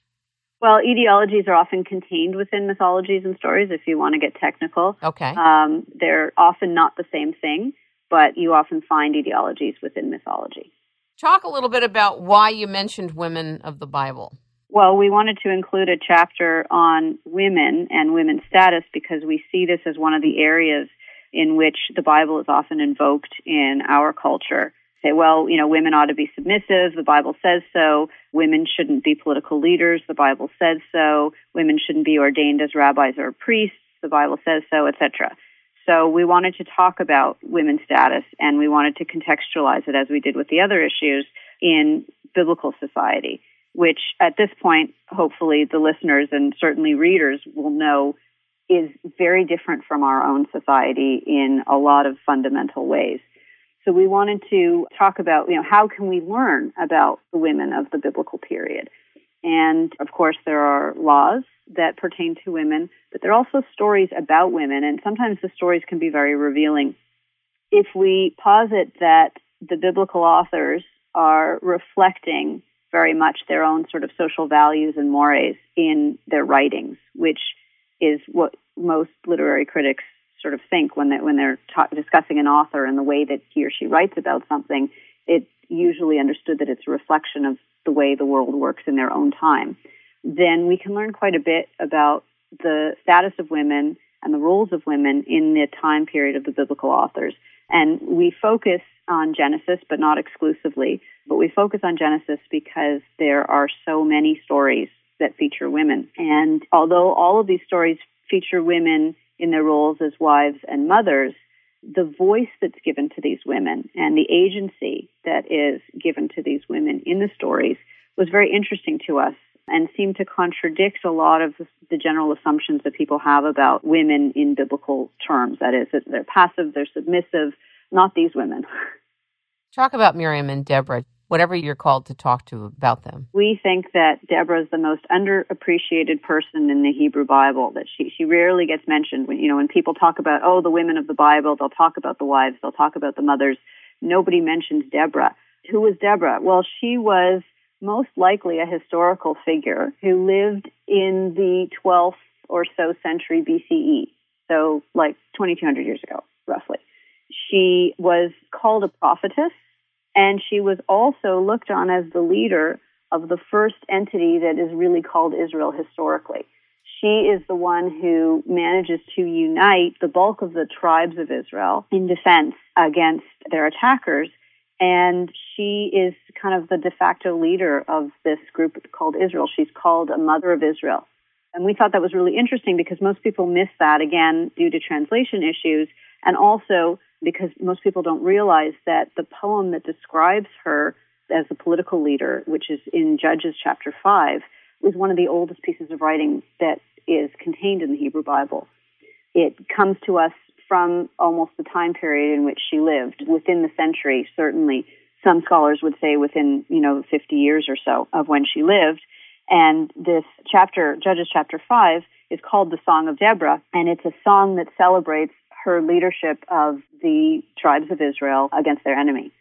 Well, etiologies are often contained within mythologies and stories if you want to get technical. Okay. Um, they're often not the same thing, but you often find etiologies within mythology. Talk a little bit about why you mentioned women of the Bible. Well, we wanted to include a chapter on women and women's status because we see this as one of the areas in which the Bible is often invoked in our culture say, well, you know, women ought to be submissive. The Bible says so. Women shouldn't be political leaders. The Bible says so. Women shouldn't be ordained as rabbis or priests. The Bible says so, etc. So we wanted to talk about women's status and we wanted to contextualize it as we did with the other issues in biblical society, which at this point, hopefully the listeners and certainly readers will know is very different from our own society in a lot of fundamental ways. So we wanted to talk about, you know, how can we learn about the women of the biblical period? And of course, there are laws that pertain to women, but there are also stories about women, and sometimes the stories can be very revealing. If we posit that the biblical authors are reflecting very much their own sort of social values and mores in their writings, which is what most literary critics sort of think when they when they're ta- discussing an author and the way that he or she writes about something. It's usually understood that it's a reflection of the way the world works in their own time. Then we can learn quite a bit about the status of women and the roles of women in the time period of the biblical authors. And we focus on Genesis, but not exclusively. But we focus on Genesis because there are so many stories that feature women. And although all of these stories feature women in their roles as wives and mothers, the voice that's given to these women and the agency that is given to these women in the stories was very interesting to us and seemed to contradict a lot of the general assumptions that people have about women in biblical terms. That is, that they're passive, they're submissive, not these women. Talk about Miriam and Deborah whatever you're called to talk to about them. We think that Deborah is the most underappreciated person in the Hebrew Bible. That she she rarely gets mentioned. When you know when people talk about oh the women of the Bible, they'll talk about the wives, they'll talk about the mothers. Nobody mentions Deborah. Who was Deborah? Well, she was most likely a historical figure who lived in the 12th or so century BCE. So like 2200 years ago, roughly. She was called a prophetess And she was also looked on as the leader of the first entity that is really called Israel historically. She is the one who manages to unite the bulk of the tribes of Israel in defense against their attackers. And she is kind of the de facto leader of this group called Israel. She's called a mother of Israel. And we thought that was really interesting because most people miss that again due to translation issues and also because most people don't realize that the poem that describes her as a political leader, which is in Judges chapter 5, is one of the oldest pieces of writing that is contained in the Hebrew Bible. It comes to us from almost the time period in which she lived, within the century, certainly. Some scholars would say within, you know, 50 years or so of when she lived. And this chapter, Judges chapter 5, is called the Song of Deborah, and it's a song that celebrates her leadership of the tribes of Israel against their enemy.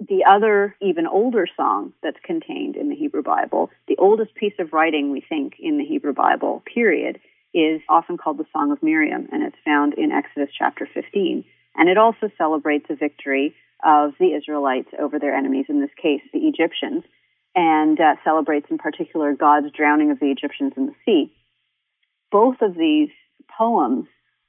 The other, even older song that's contained in the Hebrew Bible, the oldest piece of writing, we think, in the Hebrew Bible, period, is often called the Song of Miriam, and it's found in Exodus chapter 15. And it also celebrates a victory of the Israelites over their enemies, in this case, the Egyptians, and uh, celebrates in particular God's drowning of the Egyptians in the sea. Both of these poems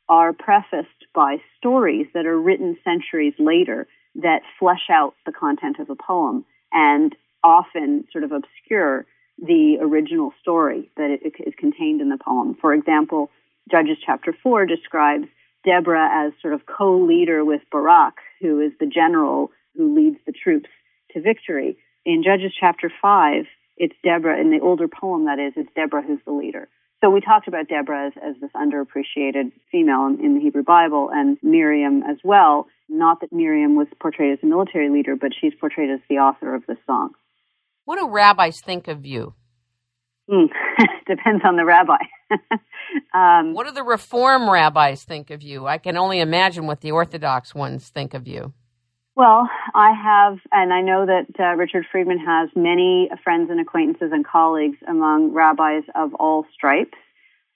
are prefaced by stories that are written centuries later that flesh out the content of a poem and often sort of obscure the original story that is contained in the poem. For example, Judges chapter 4 describes Deborah as sort of co-leader with Barak, who is the general who leads the troops to victory. In Judges chapter 5, it's Deborah, in the older poem that is, it's Deborah who's the leader. So we talked about Deborah as, as this underappreciated female in, in, the Hebrew Bible and Miriam as well. Not that Miriam was portrayed as a military leader, but she's portrayed as the author of the song. What do rabbis think of you? Mm, depends on the rabbi. um, what do the Reform rabbis think of you? I can only imagine what the Orthodox ones think of you. Well, I have, and I know that uh, Richard Friedman has many friends and acquaintances and colleagues among rabbis of all stripes.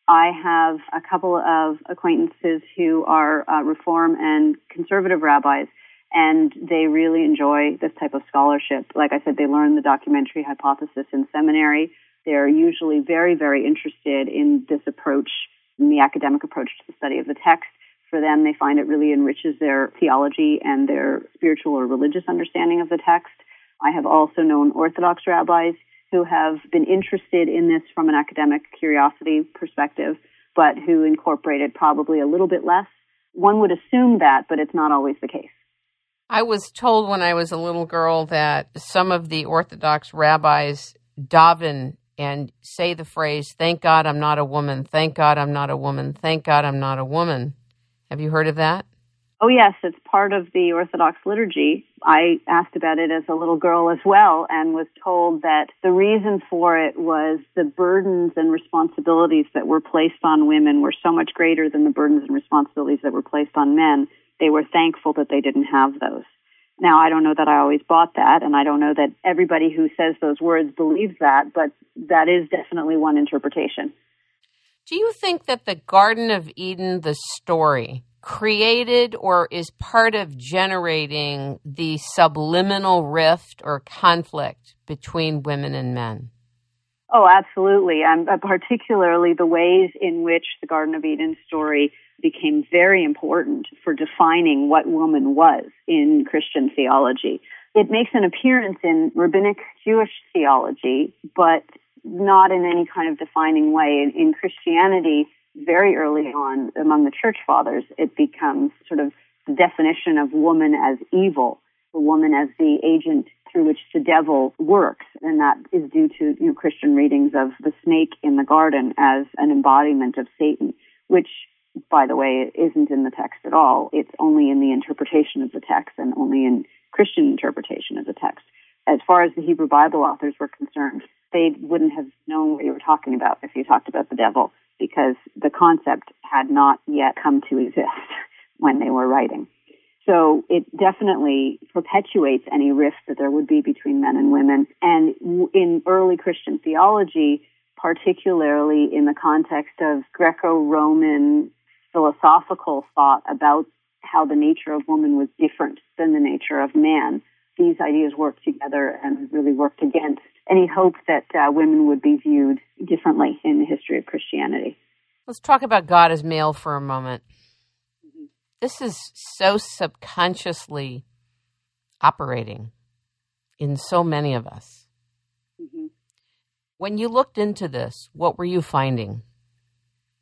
I have a couple of acquaintances who are uh, Reform and conservative rabbis, and they really enjoy this type of scholarship. Like I said, they learn the documentary hypothesis in seminary. They're usually very, very interested in this approach, in the academic approach to the study of the text for them, they find it really enriches their theology and their spiritual or religious understanding of the text. I have also known Orthodox rabbis who have been interested in this from an academic curiosity perspective, but who incorporate it probably a little bit less. One would assume that, but it's not always the case. I was told when I was a little girl that some of the Orthodox rabbis daven and say the phrase, Thank God I'm not a woman, thank God I'm not a woman, thank God I'm not a woman. Have you heard of that? Oh, yes, it's part of the Orthodox liturgy. I asked about it as a little girl as well and was told that the reason for it was the burdens and responsibilities that were placed on women were so much greater than the burdens and responsibilities that were placed on men. They were thankful that they didn't have those. Now, I don't know that I always bought that, and I don't know that everybody who says those words believes that, but that is definitely one interpretation. Do you think that the Garden of Eden, the story, created or is part of generating the subliminal rift or conflict between women and men? Oh, absolutely. Um, particularly the ways in which the Garden of Eden story became very important for defining what woman was in Christian theology. It makes an appearance in rabbinic Jewish theology, but not in any kind of defining way. In, in Christianity, very early on among the church fathers, it becomes sort of the definition of woman as evil, the woman as the agent through which the devil works, and that is due to you know, Christian readings of the snake in the garden as an embodiment of Satan, which, by the way, isn't in the text at all. It's only in the interpretation of the text and only in Christian interpretation of the text. As far as the Hebrew Bible authors were concerned, they wouldn't have known what you were talking about if you talked about the devil because the concept had not yet come to exist when they were writing. So it definitely perpetuates any rift that there would be between men and women. And in early Christian theology, particularly in the context of Greco-Roman philosophical thought about how the nature of woman was different than the nature of man, these ideas worked together and really worked against any hope that uh, women would be viewed differently in the history of Christianity. Let's talk about God as male for a moment. Mm-hmm. This is so subconsciously operating in so many of us. Mm-hmm. When you looked into this, what were you finding?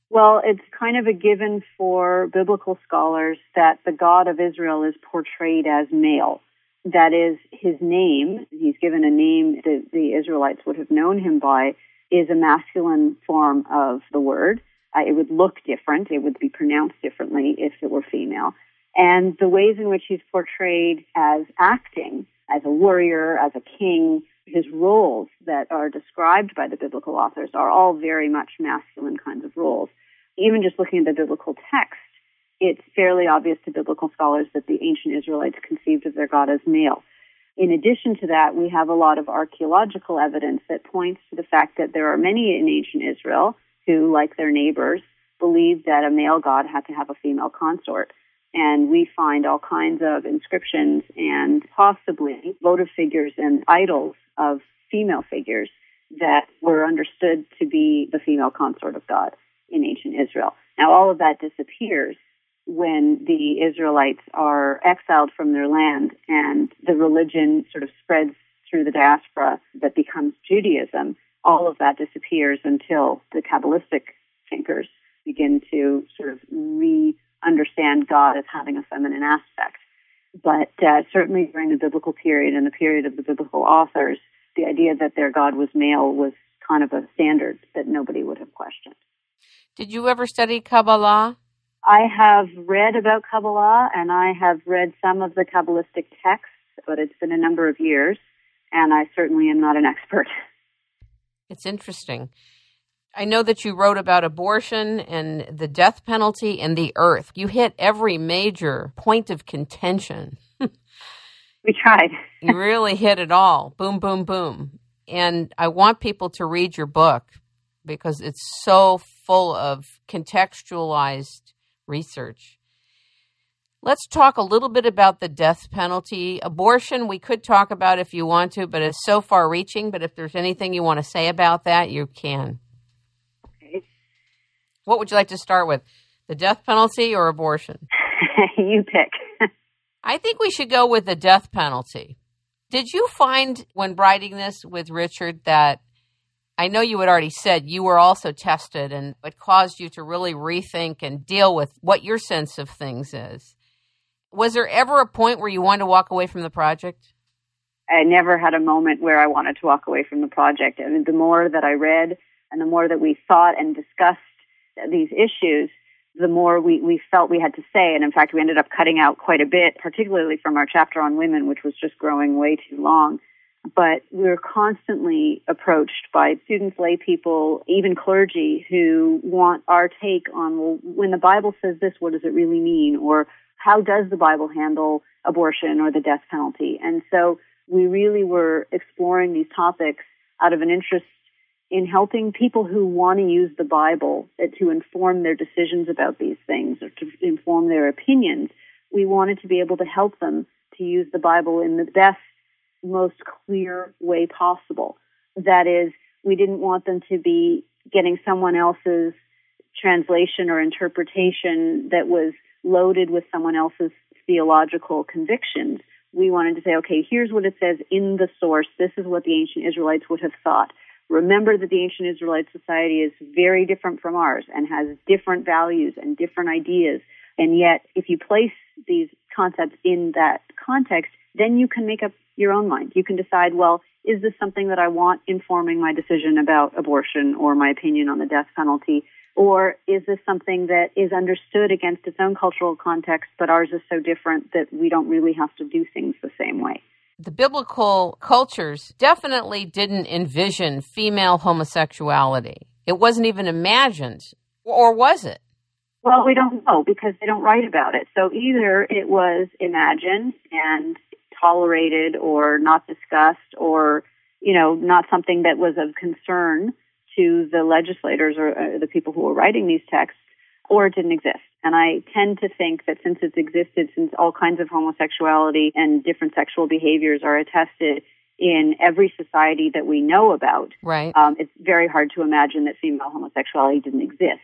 Well, it's kind of a given for biblical scholars that the God of Israel is portrayed as male. That is, his name, he's given a name that the Israelites would have known him by, is a masculine form of the word. Uh, it would look different. It would be pronounced differently if it were female. And the ways in which he's portrayed as acting, as a warrior, as a king, his roles that are described by the biblical authors are all very much masculine kinds of roles. Even just looking at the biblical text, it's fairly obvious to biblical scholars that the ancient Israelites conceived of their God as male. In addition to that, we have a lot of archaeological evidence that points to the fact that there are many in ancient Israel who, like their neighbors, believed that a male god had to have a female consort. And we find all kinds of inscriptions and possibly votive figures and idols of female figures that were understood to be the female consort of God in ancient Israel. Now, all of that disappears when the Israelites are exiled from their land and the religion sort of spreads through the diaspora that becomes Judaism. All of that disappears until the Kabbalistic thinkers begin to sort of re understand God as having a feminine aspect. But uh, certainly during the biblical period and the period of the biblical authors, the idea that their God was male was kind of a standard that nobody would have questioned. Did you ever study Kabbalah? I have read about Kabbalah and I have read some of the Kabbalistic texts, but it's been a number of years, and I certainly am not an expert. It's interesting. I know that you wrote about abortion and the death penalty and the earth. You hit every major point of contention. we tried. you really hit it all. Boom, boom, boom. And I want people to read your book because it's so full of contextualized research. Let's talk a little bit about the death penalty. Abortion, we could talk about if you want to, but it's so far reaching. But if there's anything you want to say about that, you can. What would you like to start with? The death penalty or abortion? you pick. I think we should go with the death penalty. Did you find when writing this with Richard that I know you had already said you were also tested and it caused you to really rethink and deal with what your sense of things is. Was there ever a point where you wanted to walk away from the project? I never had a moment where I wanted to walk away from the project. I mean, the more that I read and the more that we thought and discussed these issues, the more we, we felt we had to say. And in fact, we ended up cutting out quite a bit, particularly from our chapter on women, which was just growing way too long. But we're constantly approached by students, lay people, even clergy who want our take on, well, when the Bible says this, what does it really mean? Or how does the Bible handle abortion or the death penalty? And so we really were exploring these topics out of an interest in helping people who want to use the Bible to inform their decisions about these things or to inform their opinions. We wanted to be able to help them to use the Bible in the best, most clear way possible. That is, we didn't want them to be getting someone else's translation or interpretation that was loaded with someone else's theological convictions. We wanted to say, okay, here's what it says in the source. This is what the ancient Israelites would have thought. Remember that the ancient Israelite society is very different from ours and has different values and different ideas. And yet, if you place these concepts in that context, then you can make up your own mind. You can decide, well, is this something that I want informing my decision about abortion or my opinion on the death penalty? Or is this something that is understood against its own cultural context, but ours is so different that we don't really have to do things the same way? the biblical cultures definitely didn't envision female homosexuality. It wasn't even imagined, or was it? Well, we don't know because they don't write about it. So either it was imagined and tolerated or not discussed or, you know, not something that was of concern to the legislators or uh, the people who were writing these texts, or it didn't exist. And I tend to think that since it's existed, since all kinds of homosexuality and different sexual behaviors are attested in every society that we know about, right. Um, it's very hard to imagine that female homosexuality didn't exist.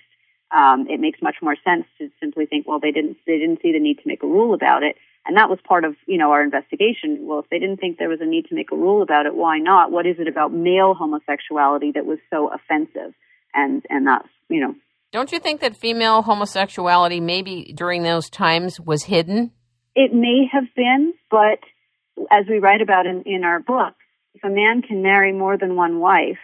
Um, it makes much more sense to simply think, well, they didn't they didn't see the need to make a rule about it, and that was part of you know our investigation. Well, if they didn't think there was a need to make a rule about it, why not? What is it about male homosexuality that was so offensive? And and that's you know. Don't you think that female homosexuality maybe during those times was hidden? It may have been, but as we write about in, in our book, if a man can marry more than one wife,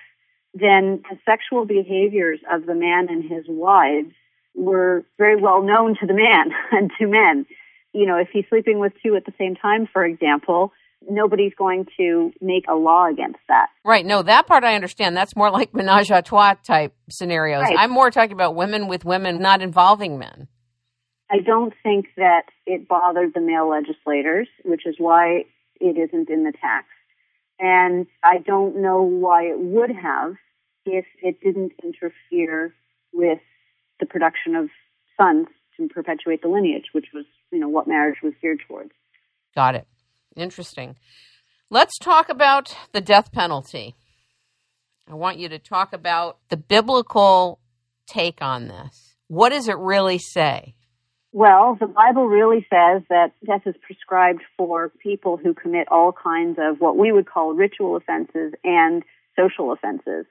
then the sexual behaviors of the man and his wives were very well known to the man and to men. You know, if he's sleeping with two at the same time, for example, nobody's going to make a law against that. Right. No, that part I understand. That's more like menage a trois type scenarios. Right. I'm more talking about women with women not involving men. I don't think that it bothered the male legislators, which is why it isn't in the text. And I don't know why it would have if it didn't interfere with the production of sons to perpetuate the lineage, which was, you know, what marriage was geared towards. Got it. Interesting. Let's talk about the death penalty. I want you to talk about the biblical take on this. What does it really say? Well, the Bible really says that death is prescribed for people who commit all kinds of what we would call ritual offenses and social offenses.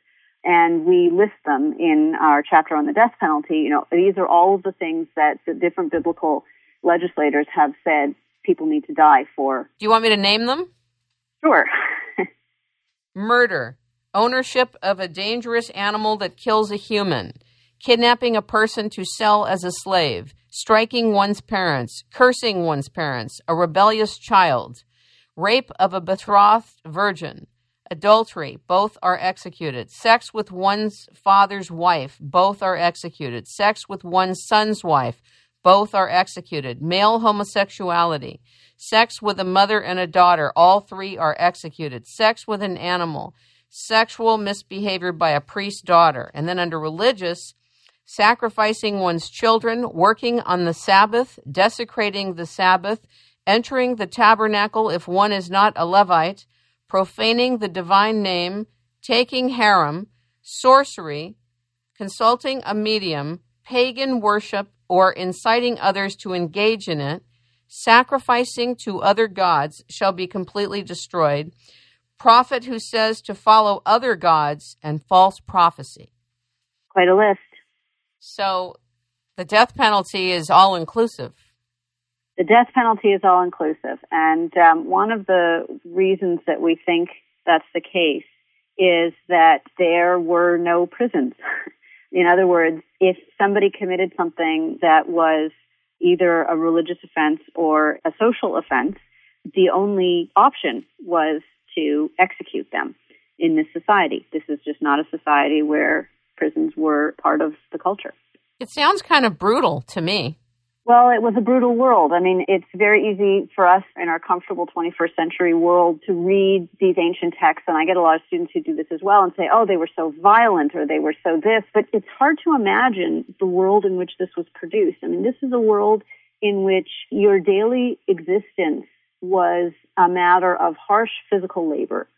And we list them in our chapter on the death penalty. You know, these are all of the things that the different biblical legislators have said people need to die for. Do you want me to name them? Sure. Murder, ownership of a dangerous animal that kills a human, kidnapping a person to sell as a slave, striking one's parents, cursing one's parents, a rebellious child, rape of a betrothed virgin, adultery, both are executed. Sex with one's father's wife, both are executed. Sex with one's son's wife, both are executed. Male homosexuality, sex with a mother and a daughter, all three are executed. Sex with an animal, sexual misbehavior by a priest's daughter. And then under religious, sacrificing one's children, working on the Sabbath, desecrating the Sabbath, entering the tabernacle if one is not a Levite, profaning the divine name, taking herem, sorcery, consulting a medium, pagan worship, or inciting others to engage in it, sacrificing to other gods shall be completely destroyed. Prophet who says to follow other gods and false prophecy. Quite a list. So the death penalty is all inclusive. The death penalty is all inclusive. And um, one of the reasons that we think that's the case is that there were no prisons. In other words, if somebody committed something that was either a religious offense or a social offense, the only option was to execute them in this society. This is just not a society where prisons were part of the culture. It sounds kind of brutal to me. Well, it was a brutal world. I mean, it's very easy for us in our comfortable 21st century world to read these ancient texts, and I get a lot of students who do this as well and say, oh, they were so violent or they were so this, but it's hard to imagine the world in which this was produced. I mean, this is a world in which your daily existence was a matter of harsh physical labor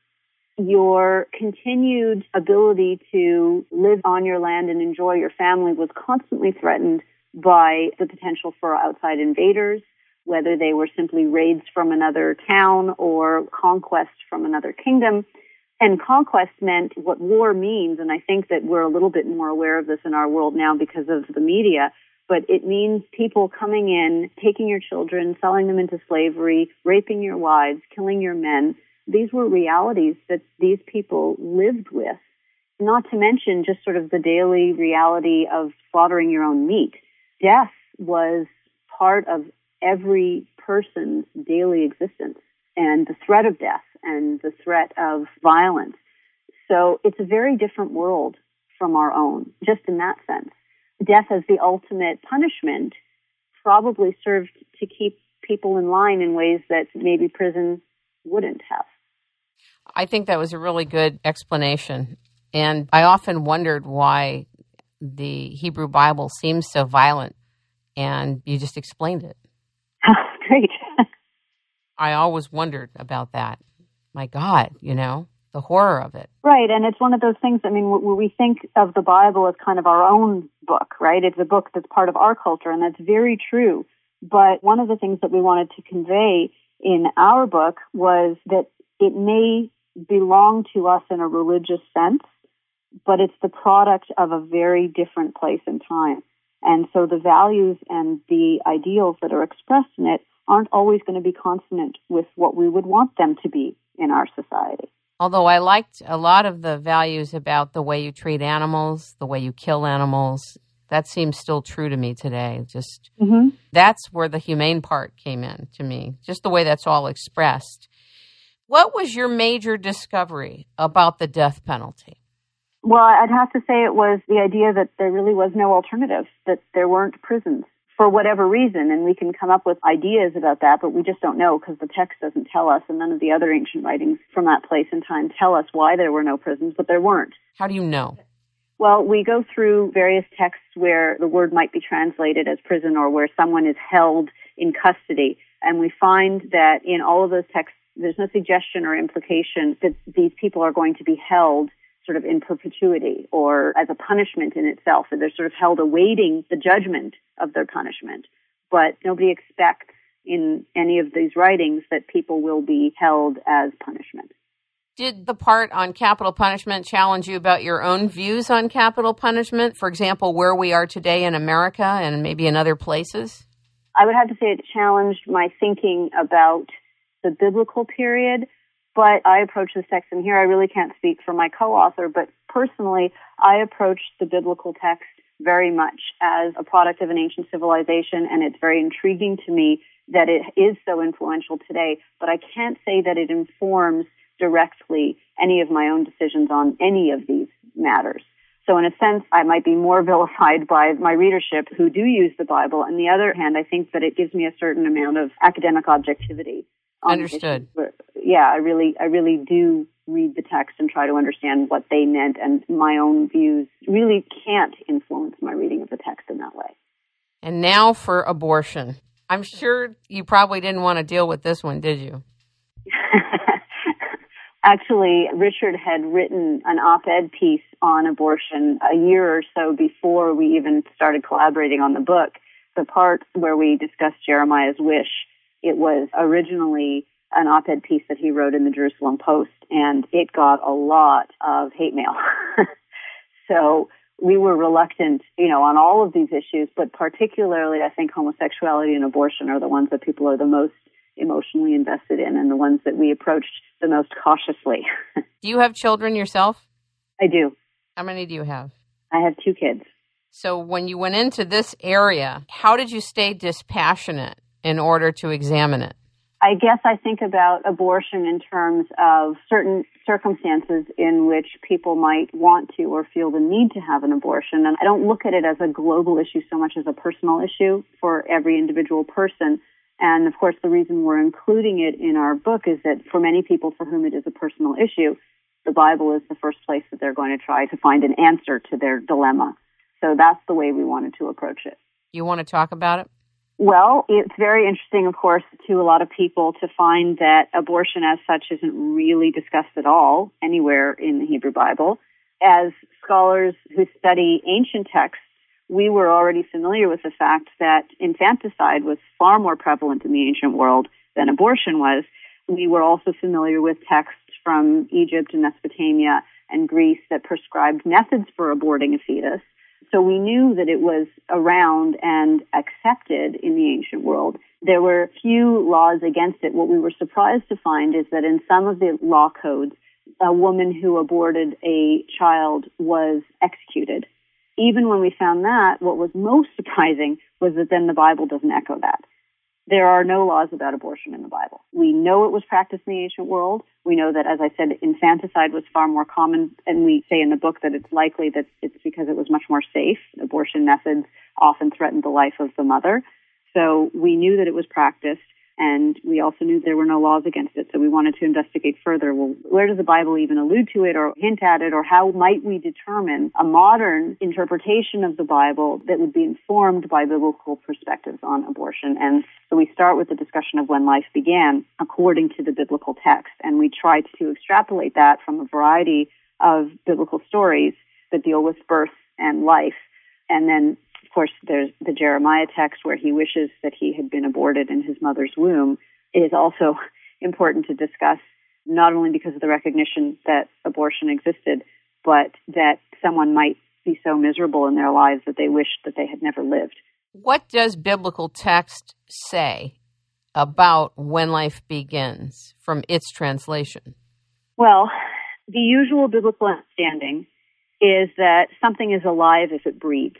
your continued ability to live on your land and enjoy your family was constantly threatened by the potential for outside invaders, whether they were simply raids from another town or conquest from another kingdom. And conquest meant what war means, and I think that we're a little bit more aware of this in our world now because of the media, but it means people coming in, taking your children, selling them into slavery, raping your wives, killing your men, these were realities that these people lived with, not to mention just sort of the daily reality of slaughtering your own meat. Death was part of every person's daily existence and the threat of death and the threat of violence. So it's a very different world from our own, just in that sense. Death as the ultimate punishment probably served to keep people in line in ways that maybe prison wouldn't have. I think that was a really good explanation. And I often wondered why the Hebrew Bible seems so violent and you just explained it. Oh, great. I always wondered about that. My God, you know, the horror of it. Right, and it's one of those things. I mean, where we think of the Bible as kind of our own book, right? It's a book that's part of our culture, and that's very true. But one of the things that we wanted to convey in our book was that it may belong to us in a religious sense, but it's the product of a very different place and time. And so the values and the ideals that are expressed in it aren't always going to be consonant with what we would want them to be in our society. Although I liked a lot of the values about the way you treat animals, the way you kill animals, that seems still true to me today. Just mm-hmm. that's where the humane part came in to me, just the way that's all expressed. What was your major discovery about the death penalty? Well, I'd have to say it was the idea that there really was no alternative, that there weren't prisons for whatever reason. And we can come up with ideas about that, but we just don't know because the text doesn't tell us, and none of the other ancient writings from that place and time tell us why there were no prisons, but there weren't. How do you know? Well, we go through various texts where the word might be translated as prison or where someone is held in custody. And we find that in all of those texts, there's no suggestion or implication that these people are going to be held sort of in perpetuity or as a punishment in itself. They're sort of held awaiting the judgment of their punishment. But nobody expects in any of these writings that people will be held as punishment. Did the part on capital punishment challenge you about your own views on capital punishment? For example, where we are today in America and maybe in other places? I would have to say it challenged my thinking about the biblical period but I approach this text, and here I really can't speak for my co-author, but personally, I approach the biblical text very much as a product of an ancient civilization, and it's very intriguing to me that it is so influential today, but I can't say that it informs directly any of my own decisions on any of these matters. So in a sense, I might be more vilified by my readership who do use the Bible. On the other hand, I think that it gives me a certain amount of academic objectivity. Um, Understood. Yeah, I really, I really do read the text and try to understand what they meant, and my own views really can't influence my reading of the text in that way. And now for abortion. I'm sure you probably didn't want to deal with this one, did you? Actually, Richard had written an op ed piece on abortion a year or so before we even started collaborating on the book. The part where we discussed Jeremiah's wish it was originally an op-ed piece that he wrote in the Jerusalem Post, and it got a lot of hate mail. so we were reluctant, you know, on all of these issues, but particularly I think homosexuality and abortion are the ones that people are the most emotionally invested in and the ones that we approached the most cautiously. do you have children yourself? I do. How many do you have? I have two kids. So when you went into this area, how did you stay dispassionate? In order to examine it? I guess I think about abortion in terms of certain circumstances in which people might want to or feel the need to have an abortion. And I don't look at it as a global issue so much as a personal issue for every individual person. And of course, the reason we're including it in our book is that for many people for whom it is a personal issue, the Bible is the first place that they're going to try to find an answer to their dilemma. So that's the way we wanted to approach it. You want to talk about it? Well, it's very interesting, of course, to a lot of people to find that abortion as such isn't really discussed at all anywhere in the Hebrew Bible. As scholars who study ancient texts, we were already familiar with the fact that infanticide was far more prevalent in the ancient world than abortion was. We were also familiar with texts from Egypt and Mesopotamia and Greece that prescribed methods for aborting a fetus. So we knew that it was around and accepted in the ancient world. There were few laws against it. What we were surprised to find is that in some of the law codes, a woman who aborted a child was executed. Even when we found that, what was most surprising was that then the Bible doesn't echo that. There are no laws about abortion in the Bible. We know it was practiced in the ancient world. We know that, as I said, infanticide was far more common, and we say in the book that it's likely that it's because it was much more safe. Abortion methods often threatened the life of the mother. So we knew that it was practiced. And we also knew there were no laws against it, so we wanted to investigate further. Well, where does the Bible even allude to it or hint at it, or how might we determine a modern interpretation of the Bible that would be informed by biblical perspectives on abortion? And so we start with the discussion of when life began according to the biblical text, and we try to extrapolate that from a variety of biblical stories that deal with birth and life. And then course, there's the Jeremiah text where he wishes that he had been aborted in his mother's womb. It is also important to discuss, not only because of the recognition that abortion existed, but that someone might be so miserable in their lives that they wish that they had never lived. What does biblical text say about when life begins from its translation? Well, the usual biblical understanding is that something is alive if it breathes.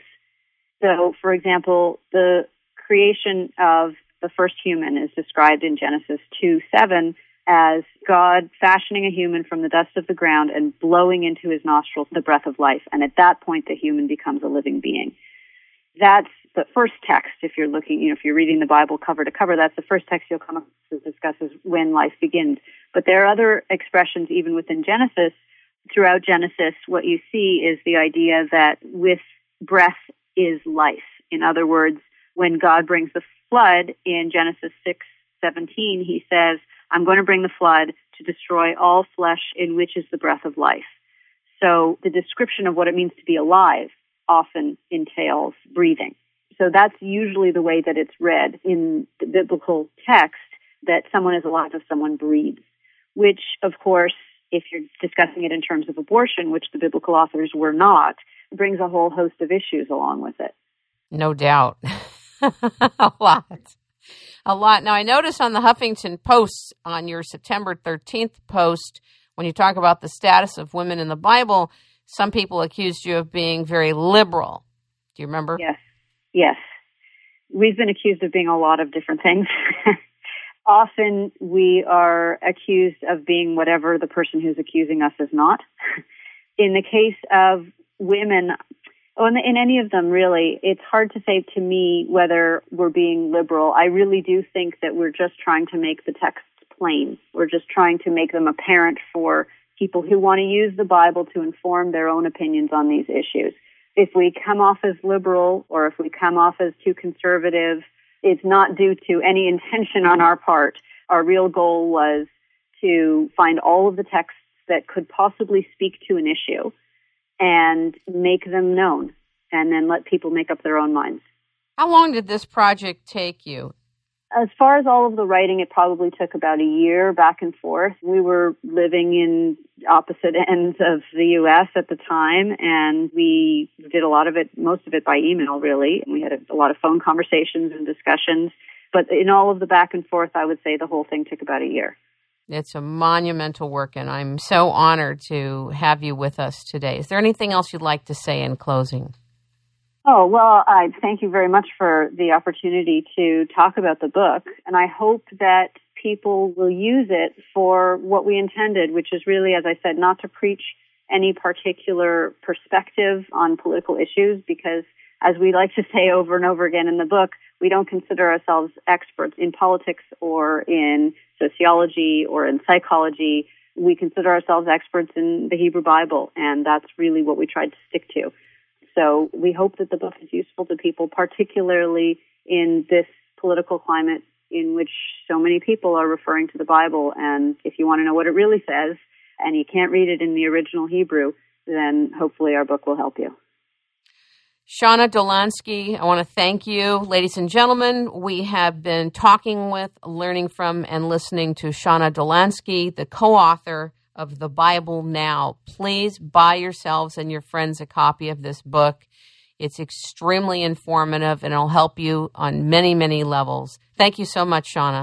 So, for example, the creation of the first human is described in Genesis 2 7 as God fashioning a human from the dust of the ground and blowing into his nostrils the breath of life. And at that point, the human becomes a living being. That's the first text, if you're looking, you know, if you're reading the Bible cover to cover, that's the first text you'll come across that discusses when life begins. But there are other expressions even within Genesis. Throughout Genesis, what you see is the idea that with breath is life. In other words, when God brings the flood in Genesis 6 17, he says, I'm going to bring the flood to destroy all flesh in which is the breath of life. So the description of what it means to be alive often entails breathing. So that's usually the way that it's read in the biblical text that someone is alive if someone breathes, which of course, if you're discussing it in terms of abortion, which the biblical authors were not, brings a whole host of issues along with it. No doubt. a lot. A lot. Now, I noticed on the Huffington Post on your September 13th post, when you talk about the status of women in the Bible, some people accused you of being very liberal. Do you remember? Yes. Yes. We've been accused of being a lot of different things. Often we are accused of being whatever the person who's accusing us is not. In the case of women, oh, in, in any of them, really, it's hard to say to me whether we're being liberal. I really do think that we're just trying to make the texts plain. We're just trying to make them apparent for people who want to use the Bible to inform their own opinions on these issues. If we come off as liberal or if we come off as too conservative, it's not due to any intention on our part. Our real goal was to find all of the texts that could possibly speak to an issue and make them known and then let people make up their own minds. How long did this project take you? As far as all of the writing, it probably took about a year back and forth. We were living in opposite ends of the U.S. at the time, and we did a lot of it, most of it by email, really. We had a, a lot of phone conversations and discussions. But in all of the back and forth, I would say the whole thing took about a year. It's a monumental work, and I'm so honored to have you with us today. Is there anything else you'd like to say in closing? Oh, well, I thank you very much for the opportunity to talk about the book, and I hope that people will use it for what we intended, which is really, as I said, not to preach any particular perspective on political issues, because as we like to say over and over again in the book, we don't consider ourselves experts in politics or in sociology or in psychology. We consider ourselves experts in the Hebrew Bible, and that's really what we tried to stick to. So we hope that the book is useful to people, particularly in this political climate in which so many people are referring to the Bible. And if you want to know what it really says, and you can't read it in the original Hebrew, then hopefully our book will help you. Shawna Dolansky, I want to thank you. Ladies and gentlemen, we have been talking with, learning from, and listening to Shawna Dolansky, the co author of The Bible Now. Please buy yourselves and your friends a copy of this book. It's extremely informative and it'll help you on many, many levels. Thank you so much, Shawna.